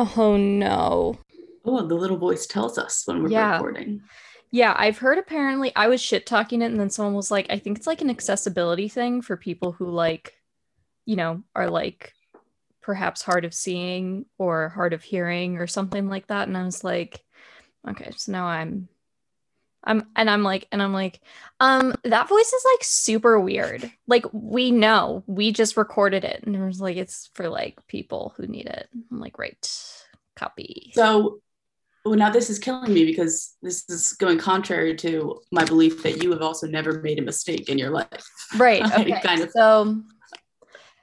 Oh no. Oh, the little voice tells us when we're Yeah. recording. Yeah, I've heard apparently I was shit talking it and then someone was like, I think it's like an accessibility thing for people who like, you know, are like perhaps hard of seeing or hard of hearing or something like that. And I was like, okay, so now I'm I'm and I'm like and I'm like, um, that voice is like super weird. Like we know, we just recorded it. And it was like, it's for like people who need it. I'm like, right, copy. So, well, now this is killing me because this is going contrary to my belief that you have also never made a mistake in your life. Right. Okay. kind of- So,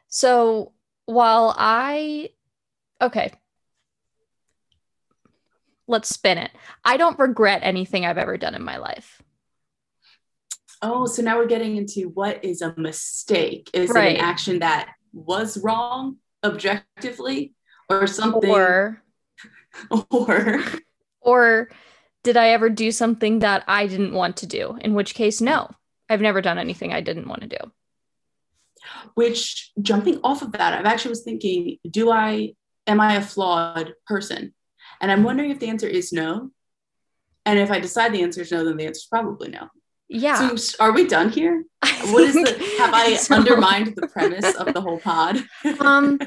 so while I, okay, let's spin it. I don't regret anything I've ever done in my life. Oh, so now we're getting into what is a mistake? Is it an action that was wrong objectively or something? Or, or or did I ever do something that I didn't want to do? In which case, no, I've never done anything I didn't want to do. which jumping off of that, I've actually was thinking, do I am I a flawed person? And I'm wondering if the answer is no. And if I decide the answer is no, then the answer is probably no. Yeah. So are we done here? What is the have I so. undermined the premise of the whole pod? um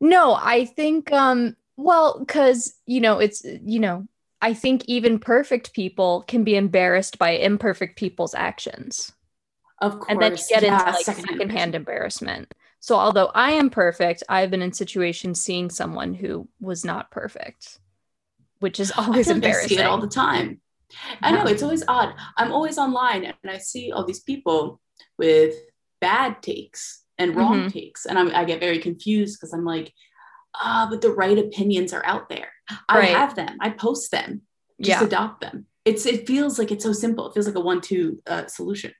no i think um well because you know it's you know i think even perfect people can be embarrassed by imperfect people's actions Of course. and then you get yeah, into like secondhand secondhand embarrassment so although i am perfect i've been in situations seeing someone who was not perfect which is I always I embarrassing see it all the time. I know it's always odd. I'm always online and I see all these people with bad takes and wrong Mhm. takes, and I'm, I get very confused because I'm like, ah, but the right opinions are out there. I Right. have them. I post them. Just yeah adopt them. It's it feels like it's so simple. It feels like a one-two uh, solution.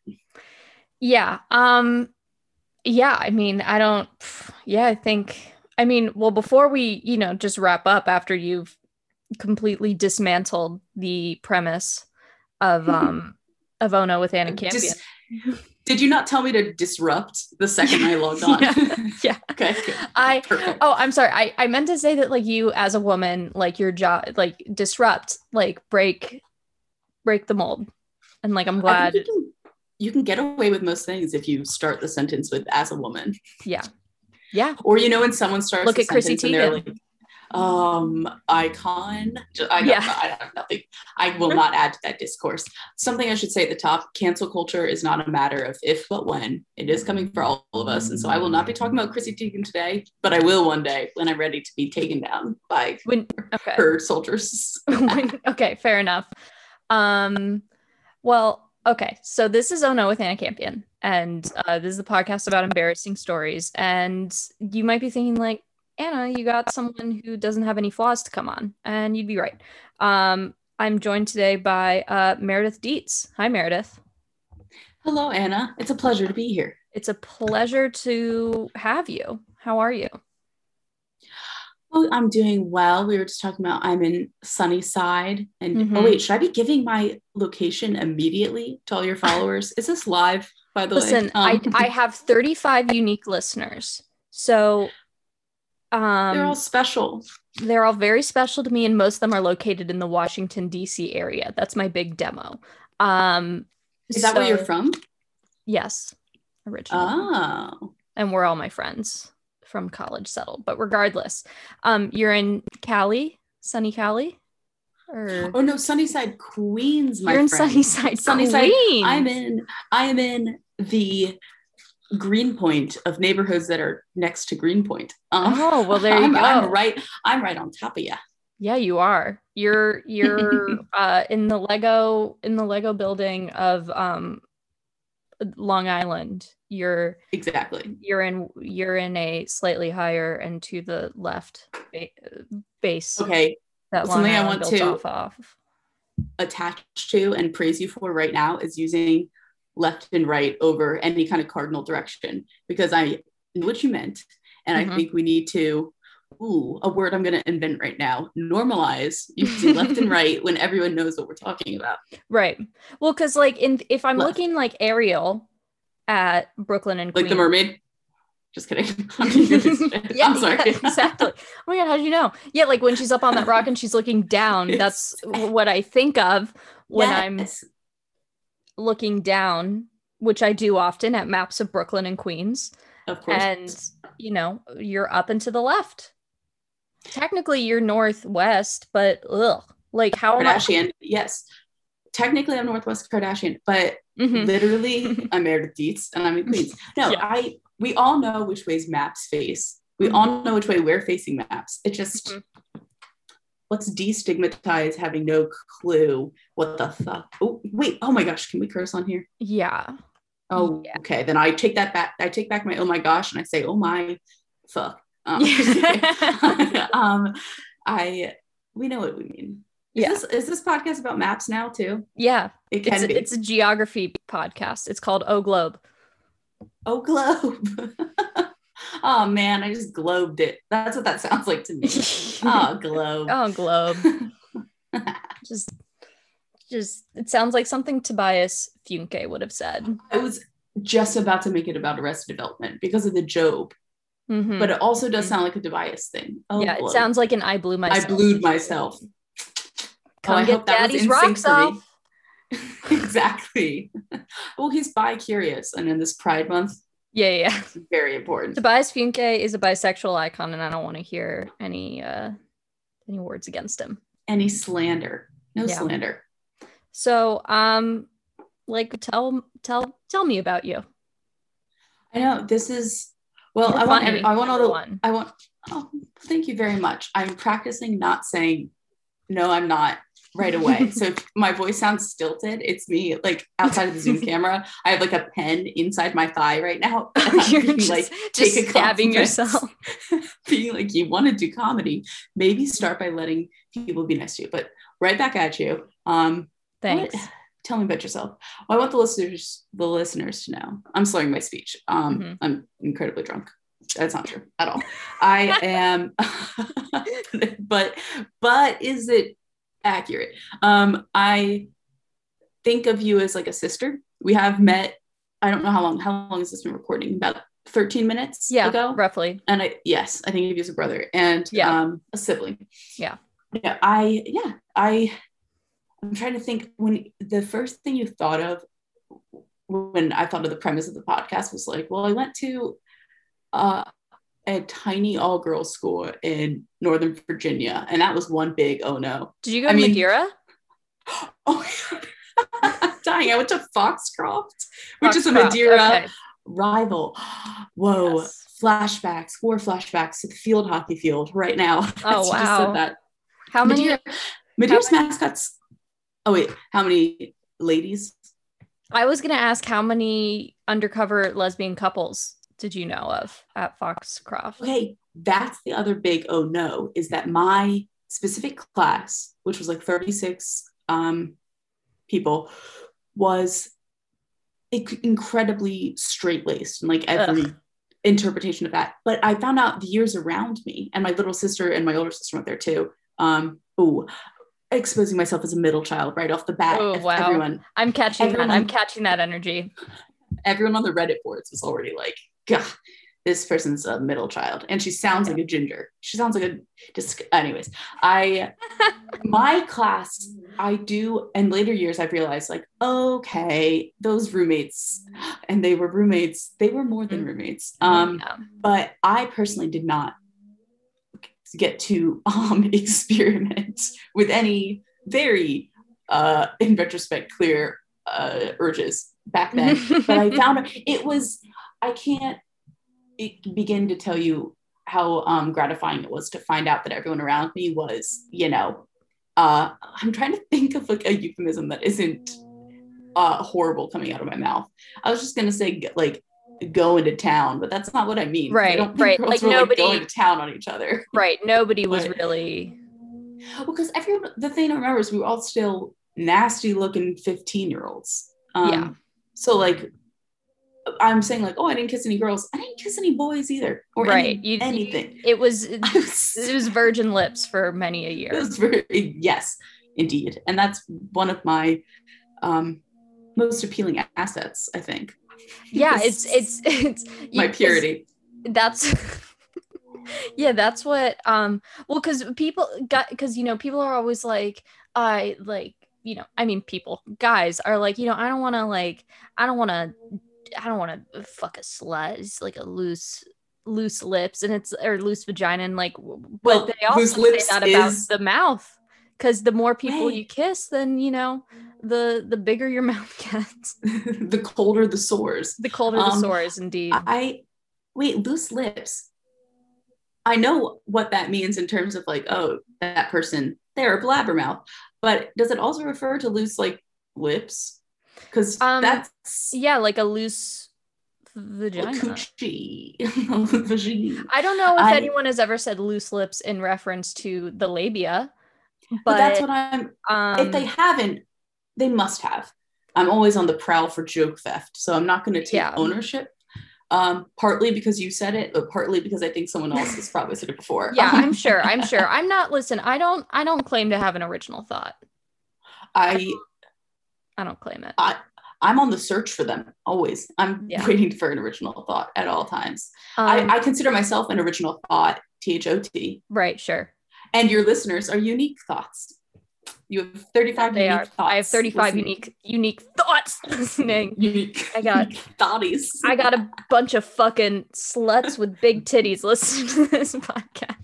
Yeah. Um yeah, I mean, I don't yeah, I think I mean, well before we, you know, just wrap up after you've completely dismantled the premise of um of Ono with Anna Campion. Dis- did you not tell me to disrupt the second I logged on? Yeah. Yeah. okay. Good. I Perfect. oh, I'm sorry. I I meant to say that like you as a woman, like your job like disrupt, like break break the mold. And like I'm glad you, can, you can get away with most things if you start the sentence with "as a woman," yeah. Yeah. or you know when someone starts Look at Chrissy Teigen. like, "Um, icon." I, Yeah. I have nothing. I will not add to that discourse. Something I should say at the top: cancel culture is not a matter of if but when. It is coming for all of us, and so I will not be talking about Chrissy Teigen today, but I will one day when I'm ready to be taken down by When okay. her soldiers. When- okay, fair enough. Um, well, okay, so this is Oh No with Anna Campion, and uh, this is the podcast about embarrassing stories. And you might be thinking, like, Anna, you got someone who doesn't have any flaws to come on, and you'd be right. Um, I'm joined today by uh, Meredith Dietz. Hi, Meredith. Hello, Anna. It's a pleasure to be here. It's a pleasure to have you. How are you? Oh, I'm doing well. We were just talking about I'm in Sunnyside. And Mhm. oh wait, should I be giving my location immediately to all your followers? Is this live, by the Listen, way? Listen, Um, I have 35 unique listeners. So um they're all special. they're all very special to me and most of them are located in the Washington DC area. That's my big demo. Um Is that where you're from? Yes. Originally. Oh. And we're all my friends from college settled. But regardless, um you're in Cali, sunny Cali? Or Oh no, Sunnyside, Queens, my you're in friend. Sunnyside, Sunnyside, Queens. I'm in I am in the Greenpoint of neighborhoods that are next to Greenpoint. Um, Oh, well, there you I'm, go. I'm right, I'm right on top of you. Yeah, you are. You're you're uh in the Lego in the Lego building of um Long Island. You're Exactly. you're in you're in a slightly higher and to the left ba- base Okay. that Long something I want to- off of. attached to and praise you for right now is using left and right over any kind of cardinal direction because I knew what you meant. And Mhm. I think we need to, ooh, a word I'm going to invent right now normalize using left and right when everyone knows what we're talking about. Right. Well, because like in if I'm Left. looking like Ariel at Brooklyn and Like the mermaid. Just kidding. I'm, yeah, I'm sorry. yeah, exactly. Oh my god, how do you know? Yeah, like when she's up on that rock and she's looking down. That's what I think of when I'm Yes. Looking down, which I do often at maps of Brooklyn and Queens. Of course. And you know, you're up and to the left. Technically, you're northwest, but ugh, like how am I? Kardashian. Yes. Technically, I'm Northwest Kardashian, but Mhm. literally, I'm Meredith Dietz and I'm in Queens. No, Yeah. I. We all know which ways maps face. We Mhm. all know which way we're facing maps. It just Mhm. Let's destigmatize having no clue what the fuck. Oh wait! Oh my gosh! Can we curse on here? Yeah. Oh, Yeah. okay. Then I take that back. I take back my oh my gosh, and I say oh my fuck. Um, um, I we know what we mean. Is Yeah. this is this podcast about maps now too? Yeah. It can It's a, be. it's a geography podcast. It's called O Globe. oh globe. oh man, I just globed it. That's what that sounds like to me. oh globe. oh, Globe. just, just, it sounds like something Tobias Funke would have said. I was just about to make it about Arrested Development because of the Job, Mhm. but it also does Mhm. sound like a Tobias thing. Oh, yeah, it sounds like an I blew myself. I blued myself. Come Oh, get hope that was daddy's rocks off. exactly. well, he's bi curious, and in this Pride Month, Yeah, yeah. it's very important. Tobias Funke is a bisexual icon, and I don't want to hear any uh any words against him. Any slander, no Yeah. slander. So, um, like, tell tell tell me about you. I know this is. Well, You're I want. funny, I want all the. one. I want. Oh, thank you very much. I'm practicing not saying, no, I'm not right away. so if my voice sounds stilted, it's me like outside of the Zoom camera. I have like a pen inside my thigh right now. You're being, just, like just take a stabbing yourself. being like, you want to do comedy, maybe start by letting people be nice to you. But right back at you. Um, Thanks. what- Tell me about yourself. Well, I want the listeners, the listeners to know. I'm slurring my speech. Um, Mhm. I'm incredibly drunk. That's not true at all. I am, but but is it accurate? Um, I think of you as like a sister. We have met. I don't know how long. How long has this been recording? About 13 minutes Yeah, ago roughly. and I yes, I think of you as a brother and Yeah. um a sibling. Yeah. Yeah. I yeah, I I'm trying to think when the first thing you thought of when I thought of the premise of the podcast was like, well, I went to uh a tiny all girls school in Northern Virginia, and that was one big oh no. Did you go I to mean- Madeira? Oh I'm dying. I went to Foxcroft, which is a Madeira okay. rival. Whoa, Yes. flashbacks, war flashbacks to the field hockey field right now. Oh, wow. said that. How many? Madeira, Madeira's mascots. Oh wait, how many ladies? I was gonna ask how many undercover lesbian couples did you know of at Foxcroft? Okay, that's the other big oh no is that my specific class, which was like 36 um, people, was incredibly straight laced and like every Ugh. interpretation of that. But I found out the years around me, and my little sister and my older sister went there too. Um, oh, exposing myself as a middle child right off the bat. Oh, wow. Everyone, I'm catching that. I'm catching that energy. everyone on the Reddit boards was already like, God, this person's a middle child. And she sounds like a ginger. She sounds like a just anyways. I my class, I do, and later years I've realized like, okay, those roommates, and they were roommates, they were more than roommates. Um, Yeah. but I personally did not get to um experiment with any very uh in retrospect clear uh urges back then but I found it was I can't begin to tell you how um, gratifying it was to find out that everyone around me was, you know, uh, I'm trying to think of like a euphemism that isn't uh, horrible coming out of my mouth. I was just gonna say like go into town, but that's not what I mean. I Right, don't think right. Like, were, nobody- going to town on each other. right. Nobody was But- really. Well, because everyone, the thing I remember is we were all still nasty looking 15 year olds. Um, Yeah. So, like, I'm saying, like, oh, I didn't kiss any girls. I didn't kiss any boys either, or Right. any, You- anything. It was. It was, virgin lips for many a it year. was very, yes, indeed. And that's one of my um, most appealing assets, I think. Yeah. It's it's it's my purity. that's yeah that's what um well because people got because you know people are always like i like you know i mean people guys are like you know i don't want to like i don't want to i don't want to fuck a slut it's like a loose loose lips and it's or loose vagina and like but Well, they also say lips that about is- the mouth because the more people Wait. you kiss then you know the the bigger your mouth gets the colder the sores. the colder the Um, sores indeed I wait, loose lips. I know what that means in terms of like, oh, that person, they're a blabbermouth. But does it also refer to loose like lips? Because Um, that's yeah like a loose vagina coochie. Vagine. I don't know if I- anyone has ever said loose lips in reference to the labia, but, but that's what I'm um, if they haven't, they must have. I'm always on the prowl for joke theft, so I'm not going to take Yeah. ownership. Um, partly because you said it, but partly because I think someone else has probably said it before. yeah, Um, I'm sure. I'm sure. I'm not. Listen, I don't. I don't claim to have an original thought. I I don't claim it. I, I'm on the search for them always. I'm Yeah. waiting for an original thought at all times. Um, I, I consider myself an original thought, T H O T, right. Sure. and your listeners are unique thoughts. You have 35 They unique are. thoughts. I have 35 listening. unique unique thoughts listening. unique. I got- thoughties. I got a bunch of fucking sluts with big titties listening to this podcast.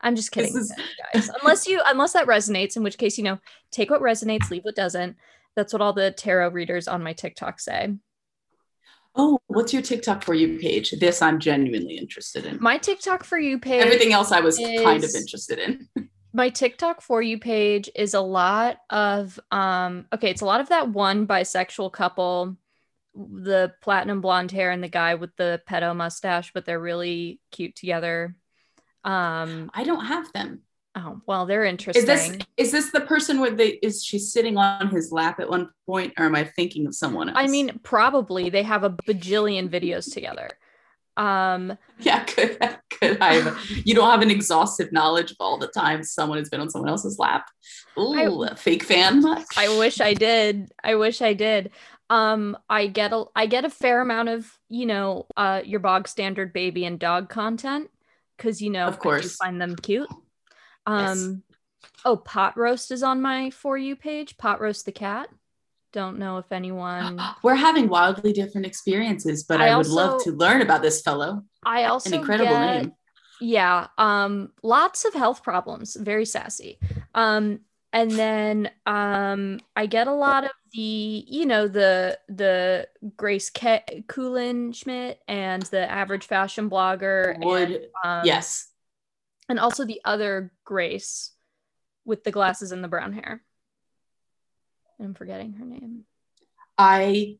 I'm just kidding, is- guys. Unless you, unless that resonates, in which case, you know, take what resonates, leave what doesn't. That's what all the tarot readers on my TikTok say. Oh, what's your TikTok for you page? This I'm genuinely interested in. My TikTok for you page. Everything else I was kind of interested in. my TikTok for you page is a lot of um okay, it's a lot of that one bisexual couple, the platinum blonde hair and the guy with the pedo mustache, but they're really cute together. Um I don't have them. Oh well they're interesting. Is this is this the person with the is she sitting on his lap at one point, or am I thinking of someone else? I mean probably they have a bajillion videos together. Um yeah, could could I? Have, you don't have an exhaustive knowledge of all the times someone has been on someone else's lap. Ooh, a fake fan? I wish I did. I wish I did. Um, I get a I get a fair amount of you know uh your bog standard baby and dog content because you know Of I course. find them cute. Yes. Um, oh, pot roast is on my for you page. Pot roast the cat. Don't know if anyone. We're having wildly different experiences, but I I, would love to learn about this fellow. I also An incredible get- name. Yeah. Um, lots of health problems. Very sassy. Um, and then um, I get a lot of the, you know, the the Grace Ke- Kuhlenschmidt and the average fashion blogger. and, Would um, yes. And also the other Grace with the glasses and the brown hair. I'm forgetting her name. I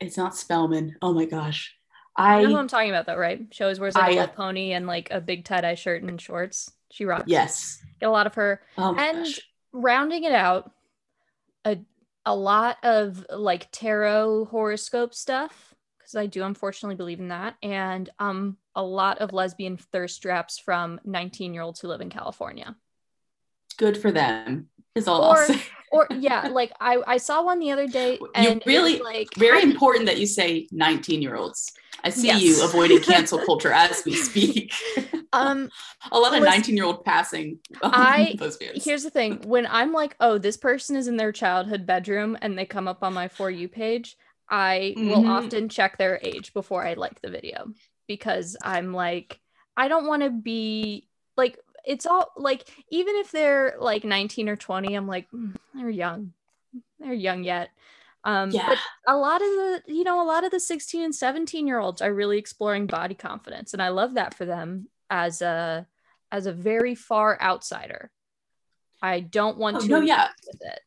it's not Spellman. Oh my gosh. You I know who I'm talking about, though, right? She always wears like a I- uh, pony and like a big tie dye shirt and shorts. She rocks. yes. Get a lot of her. Oh and gosh. rounding it out a a lot of like tarot horoscope stuff because I do unfortunately believe in that and um a lot of lesbian thirst traps from 19 year olds who live in California Good for them. Is all Or- I'll say. or yeah like I I saw one the other day You and was, really- like Very important that you say 19 year olds. I see Yes. you avoiding cancel culture as we speak. um A lot of 19 year old passing I- here's the thing when I'm like oh this person is in their childhood bedroom and they come up on my for you page I will Mhm. often check their age before I like the video because I'm like, I don't want to be like, it's all like, even if they're like 19 or 20, I'm like, "Mm, they're young. They're young yet. Um, yeah. But a lot of the, you know, a lot of the 16 and 17 year olds are really exploring body confidence. And I love that for them as a, as a very far outsider. I don't want Oh, to no, yeah. with it.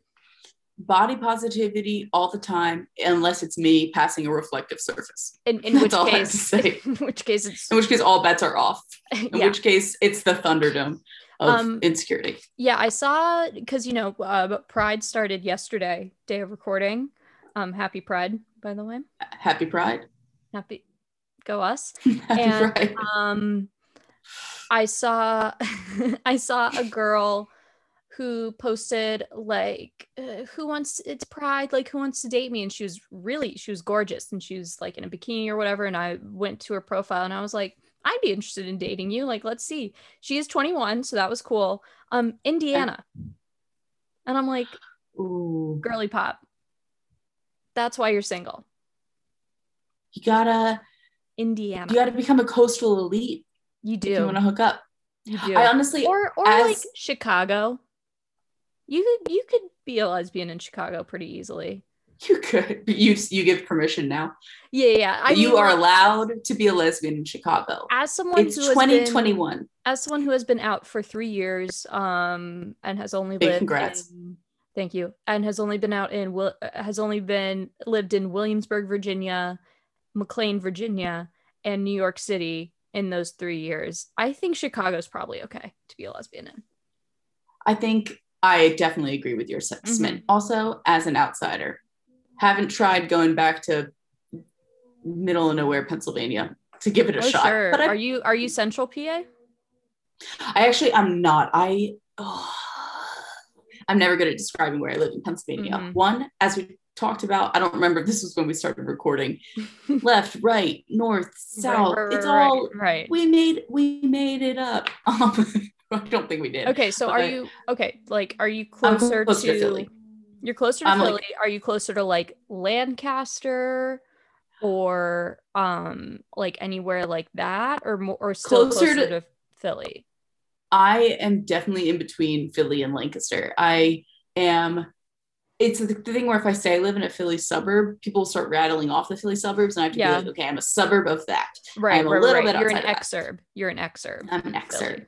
Body positivity all the time, unless it's me passing a reflective surface. In, in which case, in which case it's, In which case, all bets are off. In yeah. which case, it's the Thunderdome of Um, insecurity. Yeah, I saw because you know uh, Pride started yesterday, day of recording. Um, happy Pride, by the way. Happy Pride. Happy, go us. Happy And, Pride. Um, I saw, I saw a girl who posted like uh, who wants it's pride? Like who wants to date me? And she was really she was gorgeous and she was like in a bikini or whatever and i went to her profile and i was like i'd be interested in dating you. Like let's see. She is 21 so that was cool. Um indiana. And i'm like Ooh. girly pop. That's why you're single. You gotta indiana. you gotta become a coastal elite you if you do. want to hook up. you do. I honestly or or as- like chicago you could you could be a lesbian in chicago pretty easily you could you you give permission now. yeah yeah i you mean, are allowed to be a lesbian in Chicago. as someone It's who has been- 2021. as someone who has been out for three years um and has only lived congrats. in, thank you and has only been out in has only been lived in williamsburg virginia mclean virginia and new york city in those three years i think chicago's probably okay to be a lesbian in I think I definitely agree with your assessment. Mm-hmm. Also, as an outsider, haven't tried going back to middle of nowhere Pennsylvania to give it a oh shot. sure But I, are you are you central pa I actually I'm not. I oh, I'm never good at describing where I live in Pennsylvania. Mhm. One, as we talked about, I don't remember if this was when we started recording. Left, right, north, south. Right, right, it's right, all right we made we made it up. Um, I don't think we did. okay so are but- you okay like are you closer closer to, to Philly. you're closer to I'm, like- philly are you closer to like lancaster or um like anywhere like that or more or still Closer closer, to- to, philly I am definitely in between Philly and Lancaster. I am. It's the thing where if I say I live in a Philly suburb, people start rattling off the Philly suburbs, and I have to Yeah. be like, okay, I'm a suburb of that. right I'm a right, little right. bit you're an exurb you're an exurb I'm an Philly.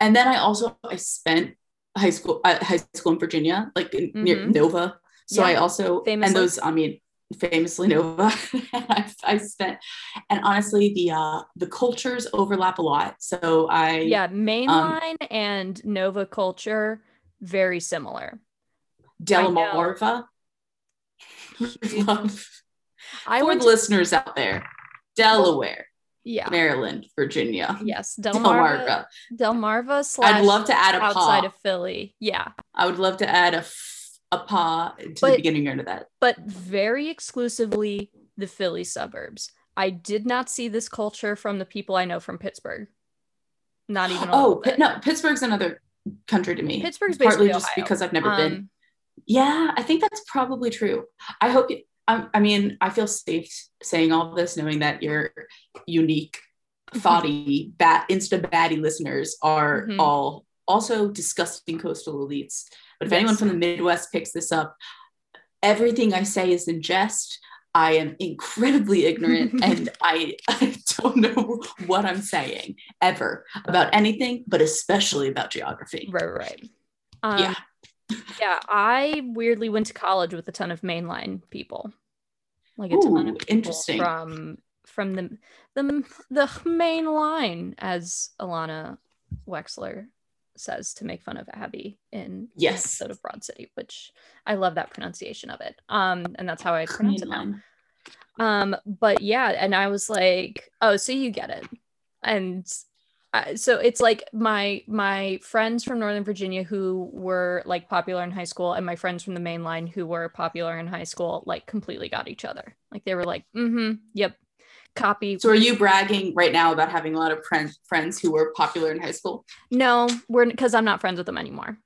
And then I also I spent high school uh, high school in Virginia, like in, near Mhm. Nova. So Yeah. I also Famously. and those I mean famously Nova. I, I spent and honestly the uh the cultures overlap a lot. So I yeah Um, mainline and nova culture very similar I. Delamarva. Love i for went the to, listeners out there. Delaware, yeah Maryland, Virginia, yes delmarva Delmarva. delmarva slash I'd love to add a outside paw. of philly yeah I would love to add a f- a paw to But- the beginning end of that. but very exclusively the Philly suburbs. I did not see this culture from the people I know from Pittsburgh. Not even a Oh no, Pittsburgh's another country to me. Pittsburgh's partly just Ohio. because I've never been. Um, Yeah, I think that's probably true. I hope you. I, I mean, I feel safe saying all this, knowing that your unique, thoughty, bat, insta baddie listeners are Mhm. all also disgusting coastal elites. But if anyone from the Midwest picks this up, everything I say is in jest. I am incredibly ignorant and I, I don't know what I'm saying ever about anything, but especially about geography. Right, right, right. Um, Yeah. Yeah. I weirdly went to college with a ton of mainline people, like a ton of people interesting. from from the the the main line, as Ilana Wexler says to make fun of Abby in Yes. episode of Broad City, which I love that pronunciation of it. Um, and that's how I pronounce it now. Um, but yeah, and I was like, oh, so you get it. And uh, so it's like my my friends from Northern Virginia who were like popular in high school, and my friends from the main line who were popular in high school, like completely got each other. Like they were like, mm-hmm, yep, copy. So are you bragging right now about having a lot of friends friends who were popular in high school? no, we're because I'm not friends with them anymore.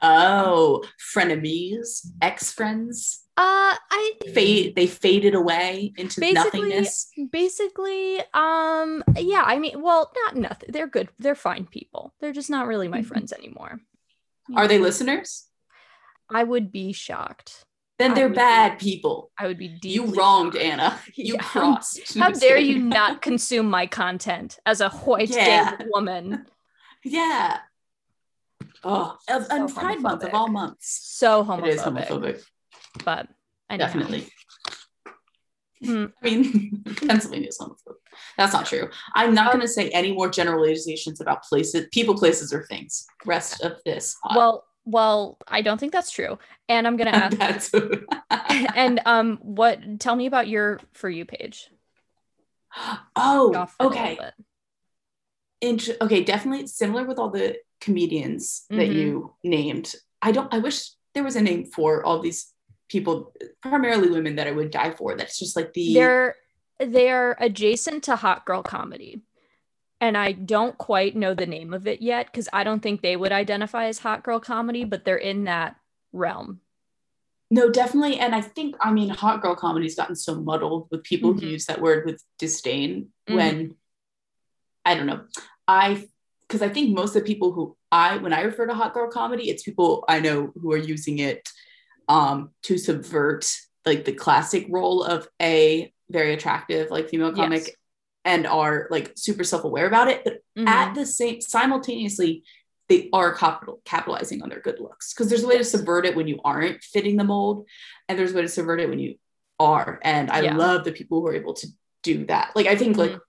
Oh, frenemies, ex-friends. Uh, I Fade they faded away into Basically, nothingness. basically um yeah i mean well not nothing they're good they're fine people they're just not really my Mhm. friends anymore Are they listeners? i would be shocked Then they're would be- bad people. i would be You wronged shocked. Anna. You Yeah. crossed. how dare you not consume my content as a white Yeah. woman Yeah. Oh, of- So and Pride Month of all months. so It is homophobic, homophobic. But anyhow. Definitely. Hmm. I mean, Pennsylvania is homophobic. That's not true. I'm not going to say any more generalizations about places, people, places, or things. Rest of this. pod. well well i don't think that's true and i'm gonna ask That's and um what tell me about your for you page oh, Off for a little okay. int- okay, definitely similar with all the comedians that Mhm. you named. I don't. I wish there was a name for all these people, primarily women, that I would die for. That's just like the. They're they are adjacent to hot girl comedy. And I don't quite know the name of it yet because I don't think they would identify as hot girl comedy, but they're in that realm. No, definitely. And I think, I mean, hot girl comedy's gotten so muddled with people Mhm. who use that word with disdain Mhm. when I don't know. I because I think most of the people who I when I refer to hot girl comedy, it's people I know who are using it um to subvert like the classic role of a very attractive like female comic Yes. and are like super self-aware about it. But Mhm. at the same simultaneously they are capital capitalizing on their good looks because there's a way to subvert it when you aren't fitting the mold and there's a way to subvert it when you are and i Yeah. love the people who are able to do that like i think like Mhm.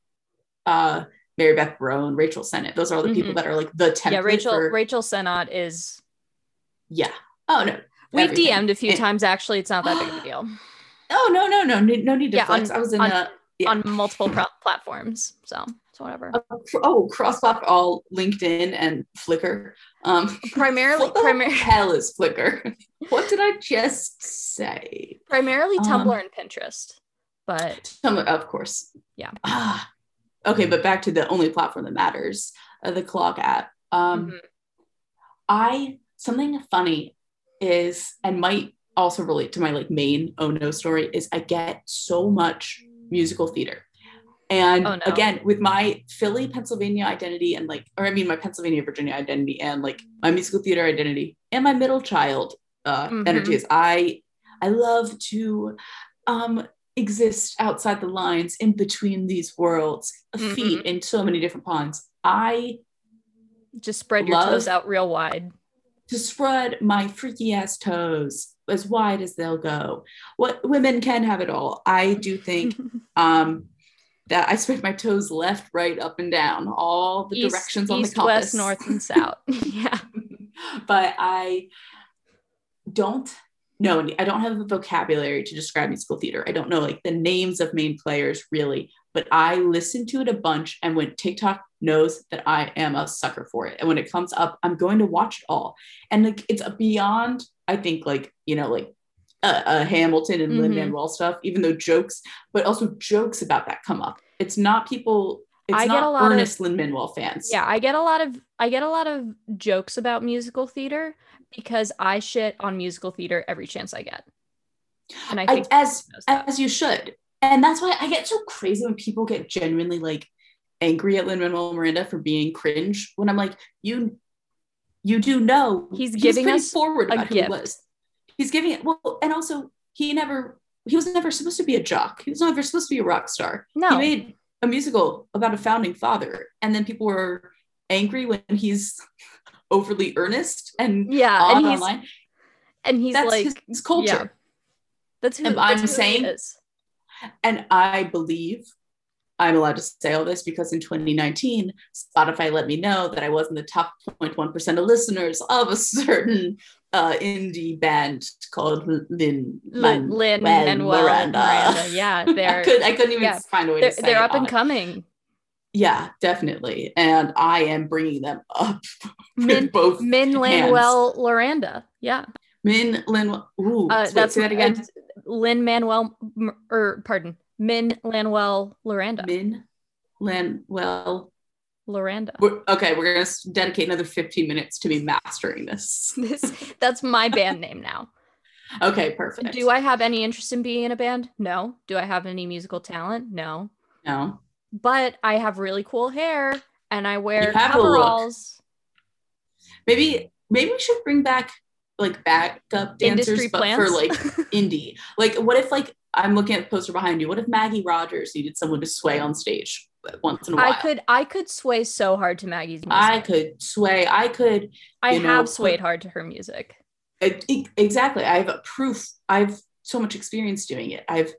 uh mary beth Barone, rachel Sennott those are all the people Mhm. that are like the template yeah, Rachel for, Rachel Sennott is yeah oh no we've everything. DM'd a few And- times actually. It's not that big of a deal oh no no no no, need to Yeah, flex on- i was in on- a yeah. on multiple pro- platforms. So so whatever. uh, oh cross all linkedin and flickr um primarily what the primar- hell is flickr what did i just say primarily Um, Tumblr and Pinterest. But Some, of course. Yeah. Ah, okay, but back to the only platform that matters, uh, the clock app. Um, mhm. I something funny is and might also relate to my like main oh no story is I get so much musical theater. And Oh, no. again, with my Philly, Pennsylvania identity and like, or I mean, my Pennsylvania, Virginia identity and like my musical theater identity and my middle child uh, Mhm. energy is I, I love to um, exist outside the lines in between these worlds, feet Mhm. in so many different ponds. I just spread your love- toes out real wide. To spread my freaky ass toes as wide as they'll go. What women can have it all. I do think um that I spread my toes left, right, up and down, all the East- directions on east, the compass. west, north, and south. yeah. but I don't know I don't have the vocabulary to describe musical theater. I don't know like the names of main players really, but I listen to it a bunch and when TikTok knows that I am a sucker for it. And when it comes up, I'm going to watch it all. And like it's beyond, I think, like, you know, like uh, uh, Hamilton and Lin Mhm. Manuel stuff, even though jokes, but also jokes about that come up. It's not people, it's I get a not lot of- earnest Lin Manuel fans. Yeah, I get a lot of I get a lot of jokes about musical theater because I shit on musical theater every chance I get. And I I, think as as you should. And that's why I get so crazy when people get genuinely like angry at Lin Manuel Miranda for being cringe. When I'm like, you, you do know He's giving pretty us forward a about who he was. He's giving it well, and also he never he was never supposed to be a jock. He was never supposed to be a rock star. no. He made a musical about a founding father, and then people were angry when he's overly earnest and yeah, and he's online. and he's That's like his, his culture. yeah. that's who And that's I'm who saying-. And I believe I'm allowed to say all this because in 2019, Spotify let me know that I was in the top 0.1% of listeners of a certain uh, indie band called Lin Lin, Lin Man- Manuel Miranda. Miranda. Yeah, I, they're could, I couldn't even yeah, find a way to say they're up and it. coming. Yeah, definitely. And I am bringing them up Min both Min Manuel Loranda. Yeah. Min Lin. Ooh, Uh, that's say that again. Lin Manuel or pardon, Min Manuel Loranda. Min Lanwell. Loranda. We're, okay, we're gonna dedicate another 15 minutes to me mastering this. This that's my band name now. Okay, perfect. Do I have any interest in being in a band? No. Do I have any musical talent? No. No. But I have really cool hair and I wear You have a look. coveralls. Maybe maybe we should bring back like backup dancers, Industry but plants. for like indie. Like, what if like I'm looking at the poster behind you? What if Maggie Rogers needed someone to sway on stage once in a while? I could I could sway so hard to Maggie's music. I could sway. I could I you know, have put- swayed hard to her music. e- e- exactly. I have a proof. I've so much experience doing it. I've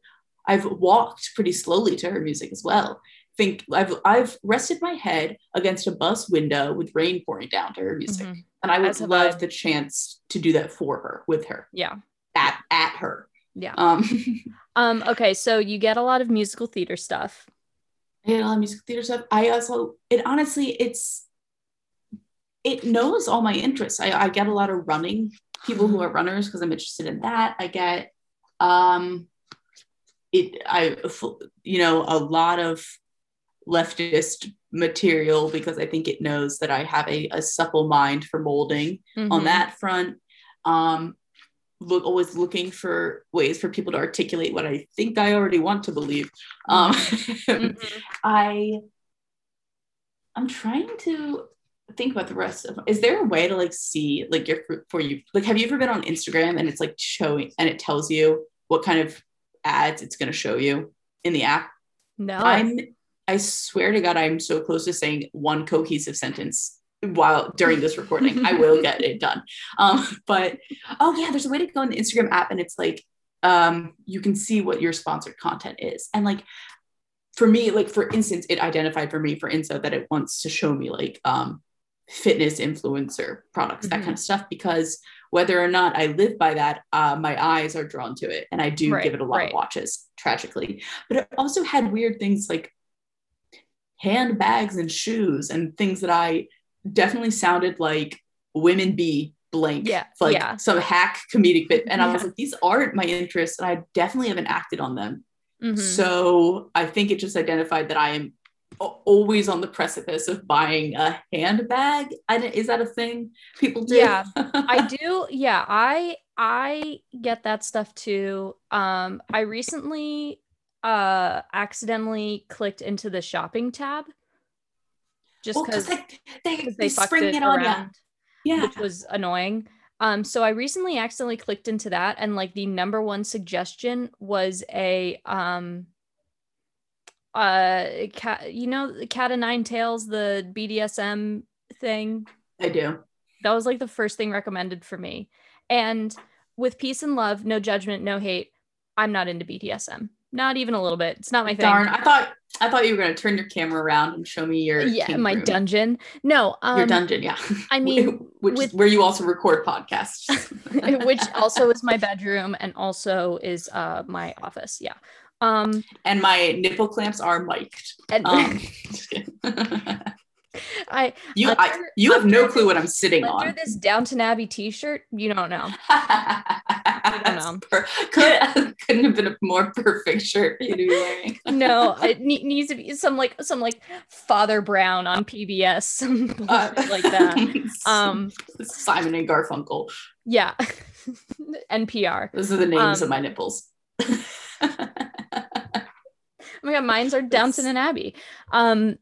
I've walked pretty slowly to her music as well. Think I've I've rested my head against a bus window with rain pouring down to her music, Mhm. and I would love I. the chance to do that for her, with her, Yeah. at at her. Yeah. Um, Um, okay, so you get a lot of musical theater stuff. I get a lot of musical theater stuff. I also, it honestly, it's, it knows all my interests. I, I get a lot of running people who are runners because I'm interested in that. I get, um, it, I, you know, a lot of leftist material because I think it knows that I have a, a supple mind for molding mm-hmm. on that front. Um, look always looking for ways for people to articulate what I think I already want to believe. Um, mm-hmm. I I'm trying to think about the rest of is there a way to like see like your for you like have you ever been on Instagram and it's like showing and it tells you what kind of ads it's going to show you in the app? No. I'm I swear to God, I'm so close to saying one cohesive sentence while during this recording. I will get it done. Um, but oh yeah, there's a way to go in the Instagram app and it's like um, you can see what your sponsored content is. And like for me, like for instance, it identified for me for Insta that it wants to show me like um, fitness influencer products, mm-hmm. that kind of stuff, because whether or not I live by that, uh, my eyes are drawn to it. And I do right, give it a lot right. of watches, tragically. But it also had weird things like handbags and shoes and things that I definitely sounded like women be blank. Yeah. Like yeah. some hack comedic bit. And yeah. I was like, these aren't my interests. And I definitely haven't acted on them. Mm-hmm. So I think it just identified that I am always on the precipice of buying a handbag. I, is that a thing people do? Yeah, I do. Yeah, I I get that stuff too. Um, I recently uh accidentally clicked into the shopping tab just because well, they, they, they, spring it, it on around, you. Yeah. Which was annoying. Um, so I recently accidentally clicked into that, and like the number one suggestion was a um uh cat you know the cat of nine tails the bdsm thing i do that was like the first thing recommended for me and with peace and love no judgment no hate i'm not into bdsm not even a little bit. It's not my thing. Darn, I thought I thought you were gonna turn your camera around and show me your yeah my room. dungeon. No, um, your dungeon. Yeah, I mean, which with, where you also record podcasts, which also is my bedroom and also is uh my office. Yeah. Um, and my nipple clamps are mic'd. And- um, I you under, I, you have no clue what I'm sitting under on. this Downton Abbey T-shirt, you don't know. I don't know. Per- could couldn't have been a more perfect shirt for you to be wearing. no, it ne- needs to be some like some like Father Brown on PBS, some uh, like that. Um, Simon and Garfunkel. Yeah, NPR. Those are the names um, of my nipples. oh my god, mine's are Downton and Abbey. Um,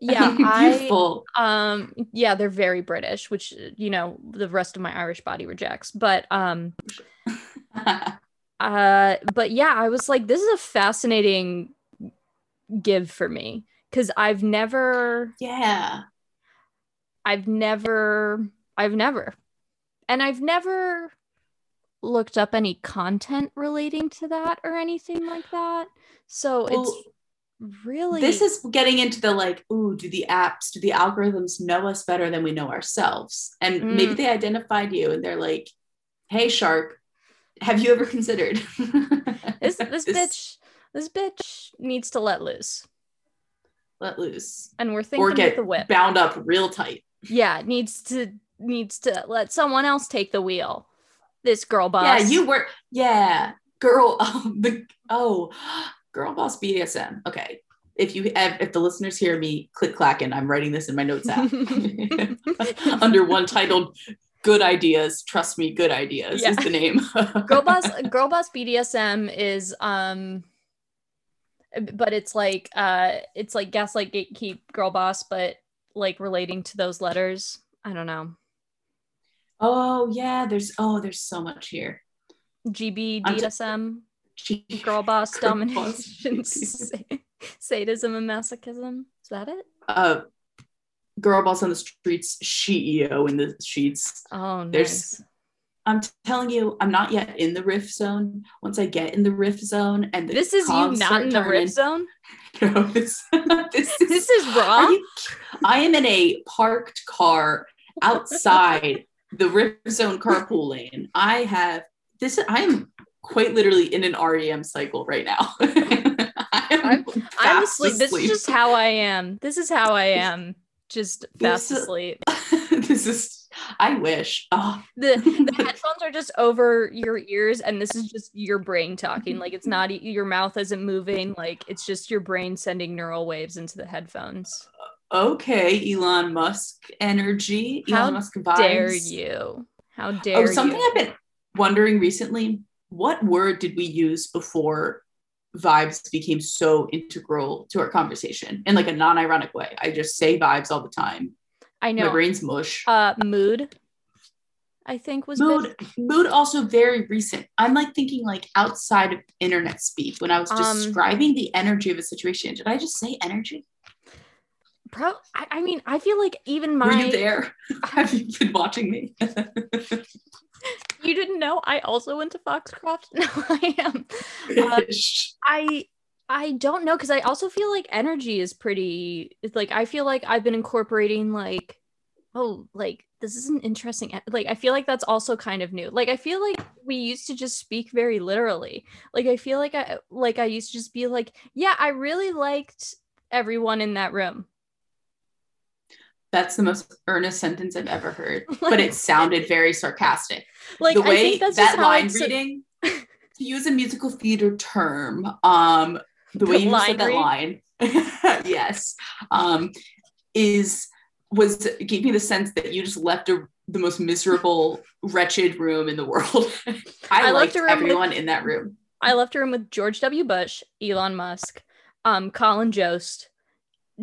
yeah i um yeah they're very british which you know the rest of my irish body rejects but um uh but yeah i was like this is a fascinating give for me because i've never yeah. I've never i've never. And i've never looked up any content relating to that or anything like that. So well, it's really this is getting into the like ooh do the apps do the algorithms know us better than we know ourselves? And mm. maybe they identified you and they're like hey shark have you ever considered? This, this bitch this bitch needs to let loose. Let loose. And we're thinking or get the whip. bound up real tight. Yeah needs to needs to let someone else take the wheel. This girl boss. Yeah you were yeah. Girl oh, the oh girl boss BDSM. Okay. If you have, if the listeners hear me click clacking, I'm writing this in my notes app. Under one titled "Good Ideas." Trust me, good ideas yeah. is the name. girl boss, girl boss BDSM is um, but it's like uh, it's like gaslight gatekeep girl boss, but like relating to those letters. I don't know. Oh yeah, there's oh there's so much here. GB DSM girl boss girl domination, boss. sadism, and masochism. Is that it? Uh, girl boss on the streets, CEO in the sheets. Oh, nice. There's, I'm telling you, I'm not yet in the riff zone. Once I get in the riff zone, and this is you not in the riff zone. No, this, this, is, this is wrong. You, I am in a parked car outside the riff zone carpool lane. I have this. I am quite literally in an REM cycle right now. I'm, I'm asleep. This is just how I am. This is how I am. Just fast This asleep. this is. I wish. Oh, The the headphones are just over your ears, and this is just your brain talking. Like it's not your mouth isn't moving. Like it's just your brain sending neural waves into the headphones. okay, Elon Musk energy. How Elon Musk vibes. Dare you? How oh, dare Oh, something you? I've been wondering recently. What word did we use before vibes became so integral to our conversation in like a non-ironic way? I just say vibes all the time. I know My brain's mush. Uh, mood. I think was big. mood mood also very recent i'm like thinking like outside of internet speak when i was Um, describing the energy of a situation did i just say energy Pro. I, I mean, I feel like even my. were you there have you been watching me You didn't know I also went to Foxcroft? No, I am. Uh, I I don't know because I also feel like energy is pretty it's like I feel like I've been incorporating like oh like this is an interesting like I feel like that's also kind of new. Like I feel like we used to just speak very literally. Like I feel like I like I used to just be like, yeah, I really liked everyone in that room. That's the most earnest sentence i've ever heard but it sounded very sarcastic. Like the I way think that's that line I'd s- reading to use a musical theater term um the way The you said that line yes um is was gave me the sense that you just left a, the most miserable wretched room in the world. I, I left liked a room with- everyone in that room. I left a room with George W. Bush, Elon Musk, um, Colin Jost,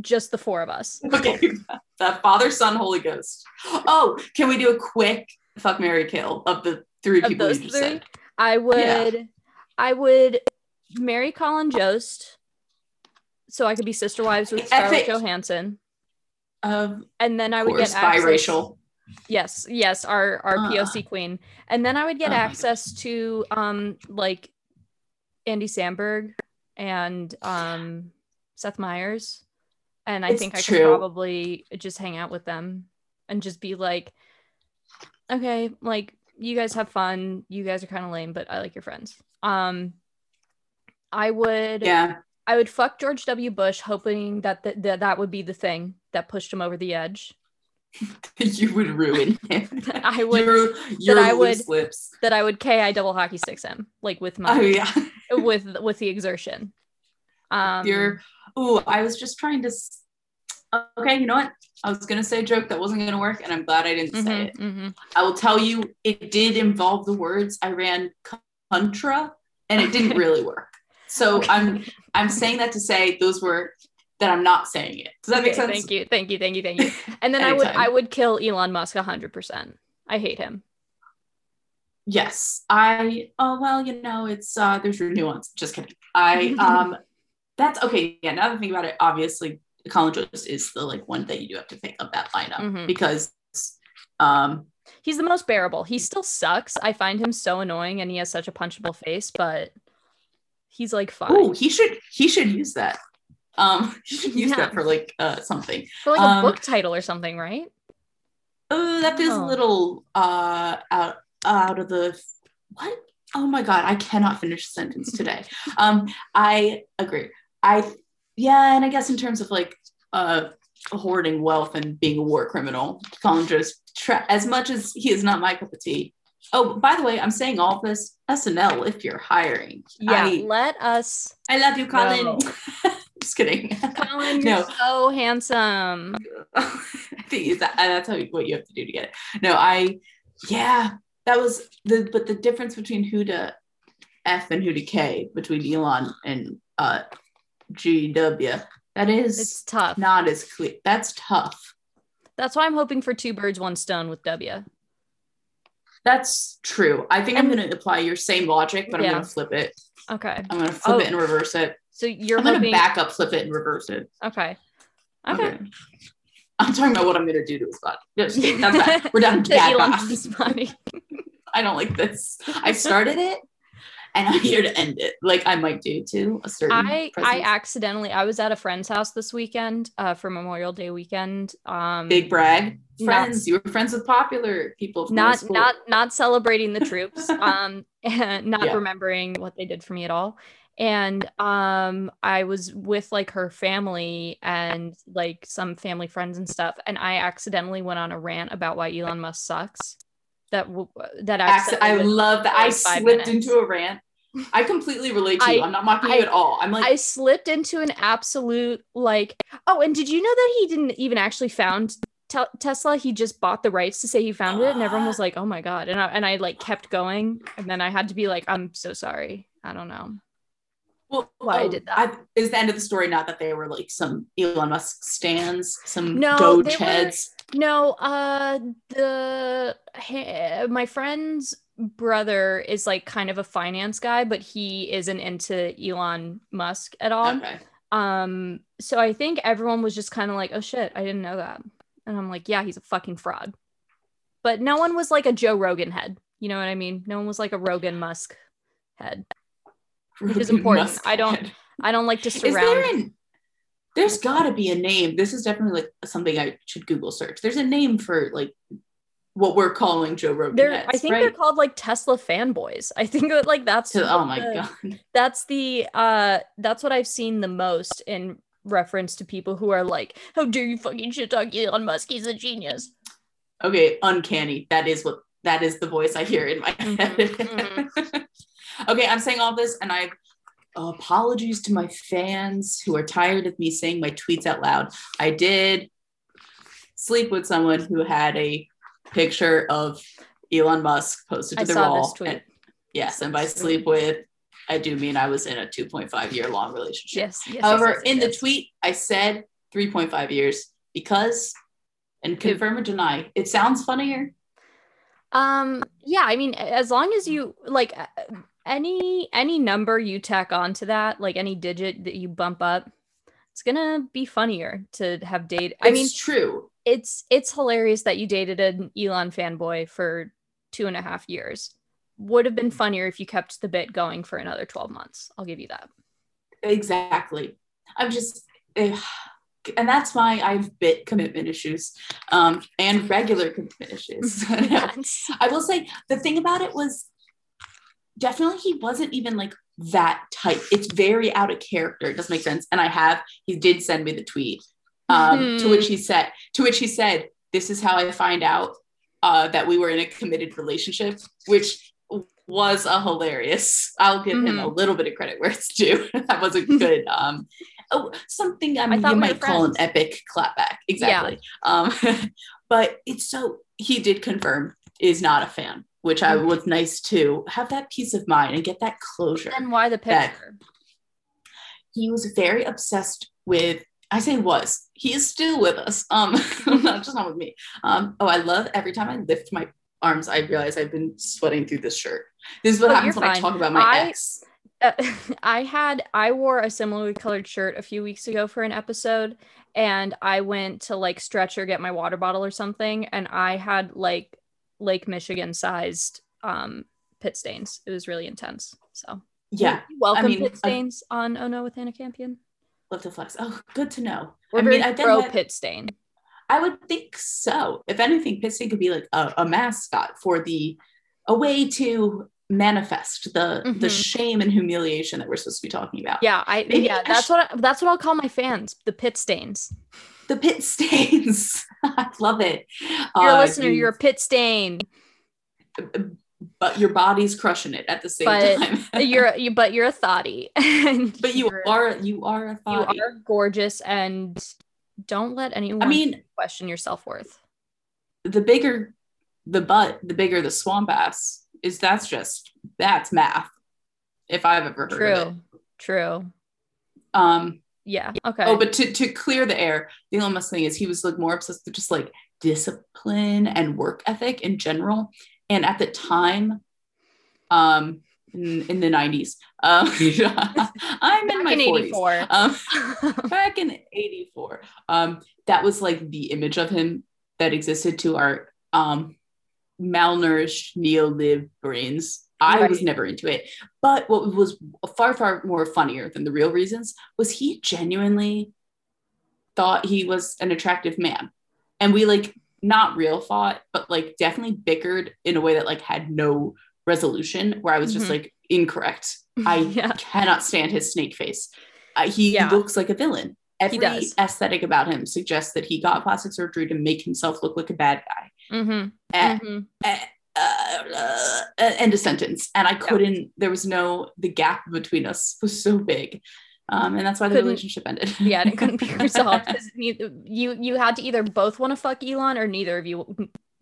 just the four of us. okay the father son holy ghost oh can we do a quick fuck mary kill of the three Of people you just three? said I would I would marry Colin Jost so I could be sister wives with Scarlett. Johansson. of And then I would course get access, biracial Yes, yes, our our Uh. POC queen. And then I would get Oh access to um like Andy Samberg and um Seth Meyers. And I It's think I true. could probably just hang out with them and just be like, okay, like you guys have fun. You guys are kind of lame, but I like your friends. Um I would yeah I would fuck George W. Bush, hoping that th- that that would be the thing that pushed him over the edge. you would ruin him. I would- Your, your I loose would- lips. That I would ki double hockey sticks him, like with my Oh yeah. with with the exertion. Um, You're. Ooh, I was just trying to. Okay, you know what? I was gonna say a joke that wasn't gonna work, and I'm glad I didn't say mhm, it. mhm. I will tell you, it did involve the words. I ran contra, and it didn't really work. So Okay. I'm I'm saying that to say those were that I'm not saying it. Does that make sense? Thank you, thank you, thank you, thank you. And then I would I would kill Elon Musk hundred percent. I hate him. Yes, I. Oh well, you know, it's uh there's nuance. Just kidding. I um, that's okay. Yeah, now that I think about it, obviously, Colin Jost is the like one that you do have to think of that lineup Mhm. because, um, He's the most bearable. He still sucks. I find him so annoying, and he has such a punchable face. But he's like fine oh, he should he should use that. Um, he should use Yeah. that for like uh something. for like a um, book title or something, right? Oh, that feels Oh. a little uh out out of the what? Oh my god, I cannot finish a sentence today. um, I agree. I yeah, and I guess in terms of like uh hoarding wealth and being a war criminal, Colin just tra- as much as he is not my cup of tea. Oh, by the way, I'm saying all this SNL if you're hiring. Yeah. I, let us. I love you, Colin. No. just kidding. Colin, you're so handsome. I think that, that's how what you have to do to get it. No, I yeah, that was the but the difference between who to F and who to K between Elon and uh GW. That is It's tough. not as clear. That's tough. That's why I'm hoping for two birds, one stone with W. That's true. I think I'm gonna apply your same logic, but I'm gonna flip it. Okay. I'm gonna flip Oh. it and oh. reverse it. So you're I'm hoping. back up, flip it, and reverse it. Okay. Okay. I'm talking about what I'm gonna do to his body. Kidding. That's bad. We're down to To bad Elon's body. I don't like this. I started it and I'm here to end it. Like I might do too. A certain. I I accidentally I was at a friend's house this weekend uh, for Memorial Day weekend. Um, Big brag, friends. Not, you were friends with popular people. Not not not celebrating the troops. um, and not yeah. remembering what they did for me at all. And um, I was with like her family and like some family friends and stuff, and I accidentally went on a rant about why Elon Musk sucks that that Acc- I love that. I slipped minutes. into a rant. I completely relate to I, you. I'm not mocking I, you at all. I'm like I slipped into an absolute like oh and did you know that he didn't even actually found te- Tesla he just bought the rights to say he founded it and everyone was like oh my god and I, and I like kept going and then I had to be like I'm so sorry. I don't know. Well, why oh, I did that. I, is the end of the story not that they were like some Elon Musk stands, some no, Doge heads? Were, no, uh, the my friend's brother is like kind of a finance guy, but he isn't into Elon Musk at all. Okay. Um, so I think everyone was just kind of like, "Oh shit, I didn't know that," and I'm like, "Yeah, he's a fucking fraud." But no one was like a Joe Rogan head. You know what I mean? No one was like a Rogan Musk head which is important. I don't I don't like to surround. There an, there's got to be a name. This is definitely like something I should Google search. There's a name for like what we're calling Joe Rogan. They're, I think right? they're called like Tesla fanboys. I think that like that's oh my the, god. That's the uh that's what I've seen the most in reference to people who are like, how dare you fucking shit talk Elon Musk? He's a genius. Okay, uncanny. That is what that is the voice I hear in my mm-hmm, head. Mm-hmm. Okay, I'm saying all this, and I apologies to my fans who are tired of me saying my tweets out loud. I did sleep with someone who had a picture of Elon Musk posted to I the wall. And, yes, and by sleep with, I do mean I was in a 2.5 year long relationship. Yes. yes However, yes, yes, in the tweet, I said 3.5 years because, and confirm or deny, it sounds funnier. Um, yeah, I mean, as long as you like any any number you tack onto that, like any digit that you bump up, it's gonna be funnier to have date. I mean, true. It's it's hilarious that you dated an Elon fanboy for two and a half years. Would have been funnier if you kept the bit going for another twelve months. I'll give you that. Exactly. I'm just. Eh, and that's why I've bit commitment issues um, and regular commitment issues. I will say the thing about it was definitely he wasn't even like that type. It's very out of character. It doesn't make sense. And I have, he did send me the tweet um, mm-hmm. to which he said, to which he said, this is how I find out uh, that we were in a committed relationship, which was a hilarious. I'll give mm-hmm. him a mm-hmm. little bit of credit where it's due. that was a good um oh something I mean I you might call an epic clapback. Exactly. Yeah. Um but it's so he did confirm is not a fan which I was nice to have that peace of mind and get that closure. And why the picture? He was very obsessed with. I say was. He is still with us. Um, not just not with me. Um, oh, I love every time I lift my arms, I realize I've been sweating through this shirt. This is what oh, happens when fine. I talk about my I, ex. Uh, I had I wore a similarly colored shirt a few weeks ago for an episode, and I went to like stretch or get my water bottle or something, and I had like Lake Michigan sized um, pit stains. It was really intense. So yeah, welcome I mean, pit stains uh, on Oh No with Hannah Campion. Love to flex. Oh, good to know. We're I mean, I pro that, pit stain. I would think so. If anything, pit stain could be like a, a mascot for the a way to manifest the mm-hmm. the shame and humiliation that we're supposed to be talking about. Yeah, I Maybe yeah, that's sh- what I, that's what I'll call my fans, the pit stains. The pit stains. I love it. You're uh, a listener, you, you're a pit stain. But your body's crushing it at the same but time. you're you but you're a thoughty. but you are you are a thoughty. You are gorgeous and don't let anyone I mean question your self-worth. The bigger the butt, the bigger the swamp ass is that's just that's math. If I've ever heard True. of it. True. Um yeah. Okay. Oh, but to, to clear the air, the Elon thing is he was like more obsessed with just like discipline and work ethic in general. And at the time, um, in, in the 90s, uh, I'm in my in 40s. Um, back in 84, um, that was like the image of him that existed to our um, malnourished neo-lib brains I Right. was never into it. But what was far, far more funnier than the real reasons was he genuinely thought he was an attractive man. And we like not real fought, but like definitely bickered in a way that like had no resolution, where I was just Mhm. like, incorrect. I yeah. cannot stand his snake face. Uh, he Yeah. looks like a villain. Every aesthetic about him suggests that he got plastic surgery to make himself look like a bad guy. Mm-hmm. Eh, hmm eh, uh, uh, end a sentence. And I couldn't. There was no. The gap between us was so big, um, and that's why the Couldn't- relationship ended. Yeah, and it couldn't be resolved because you you had to either both want to fuck Elon or neither of you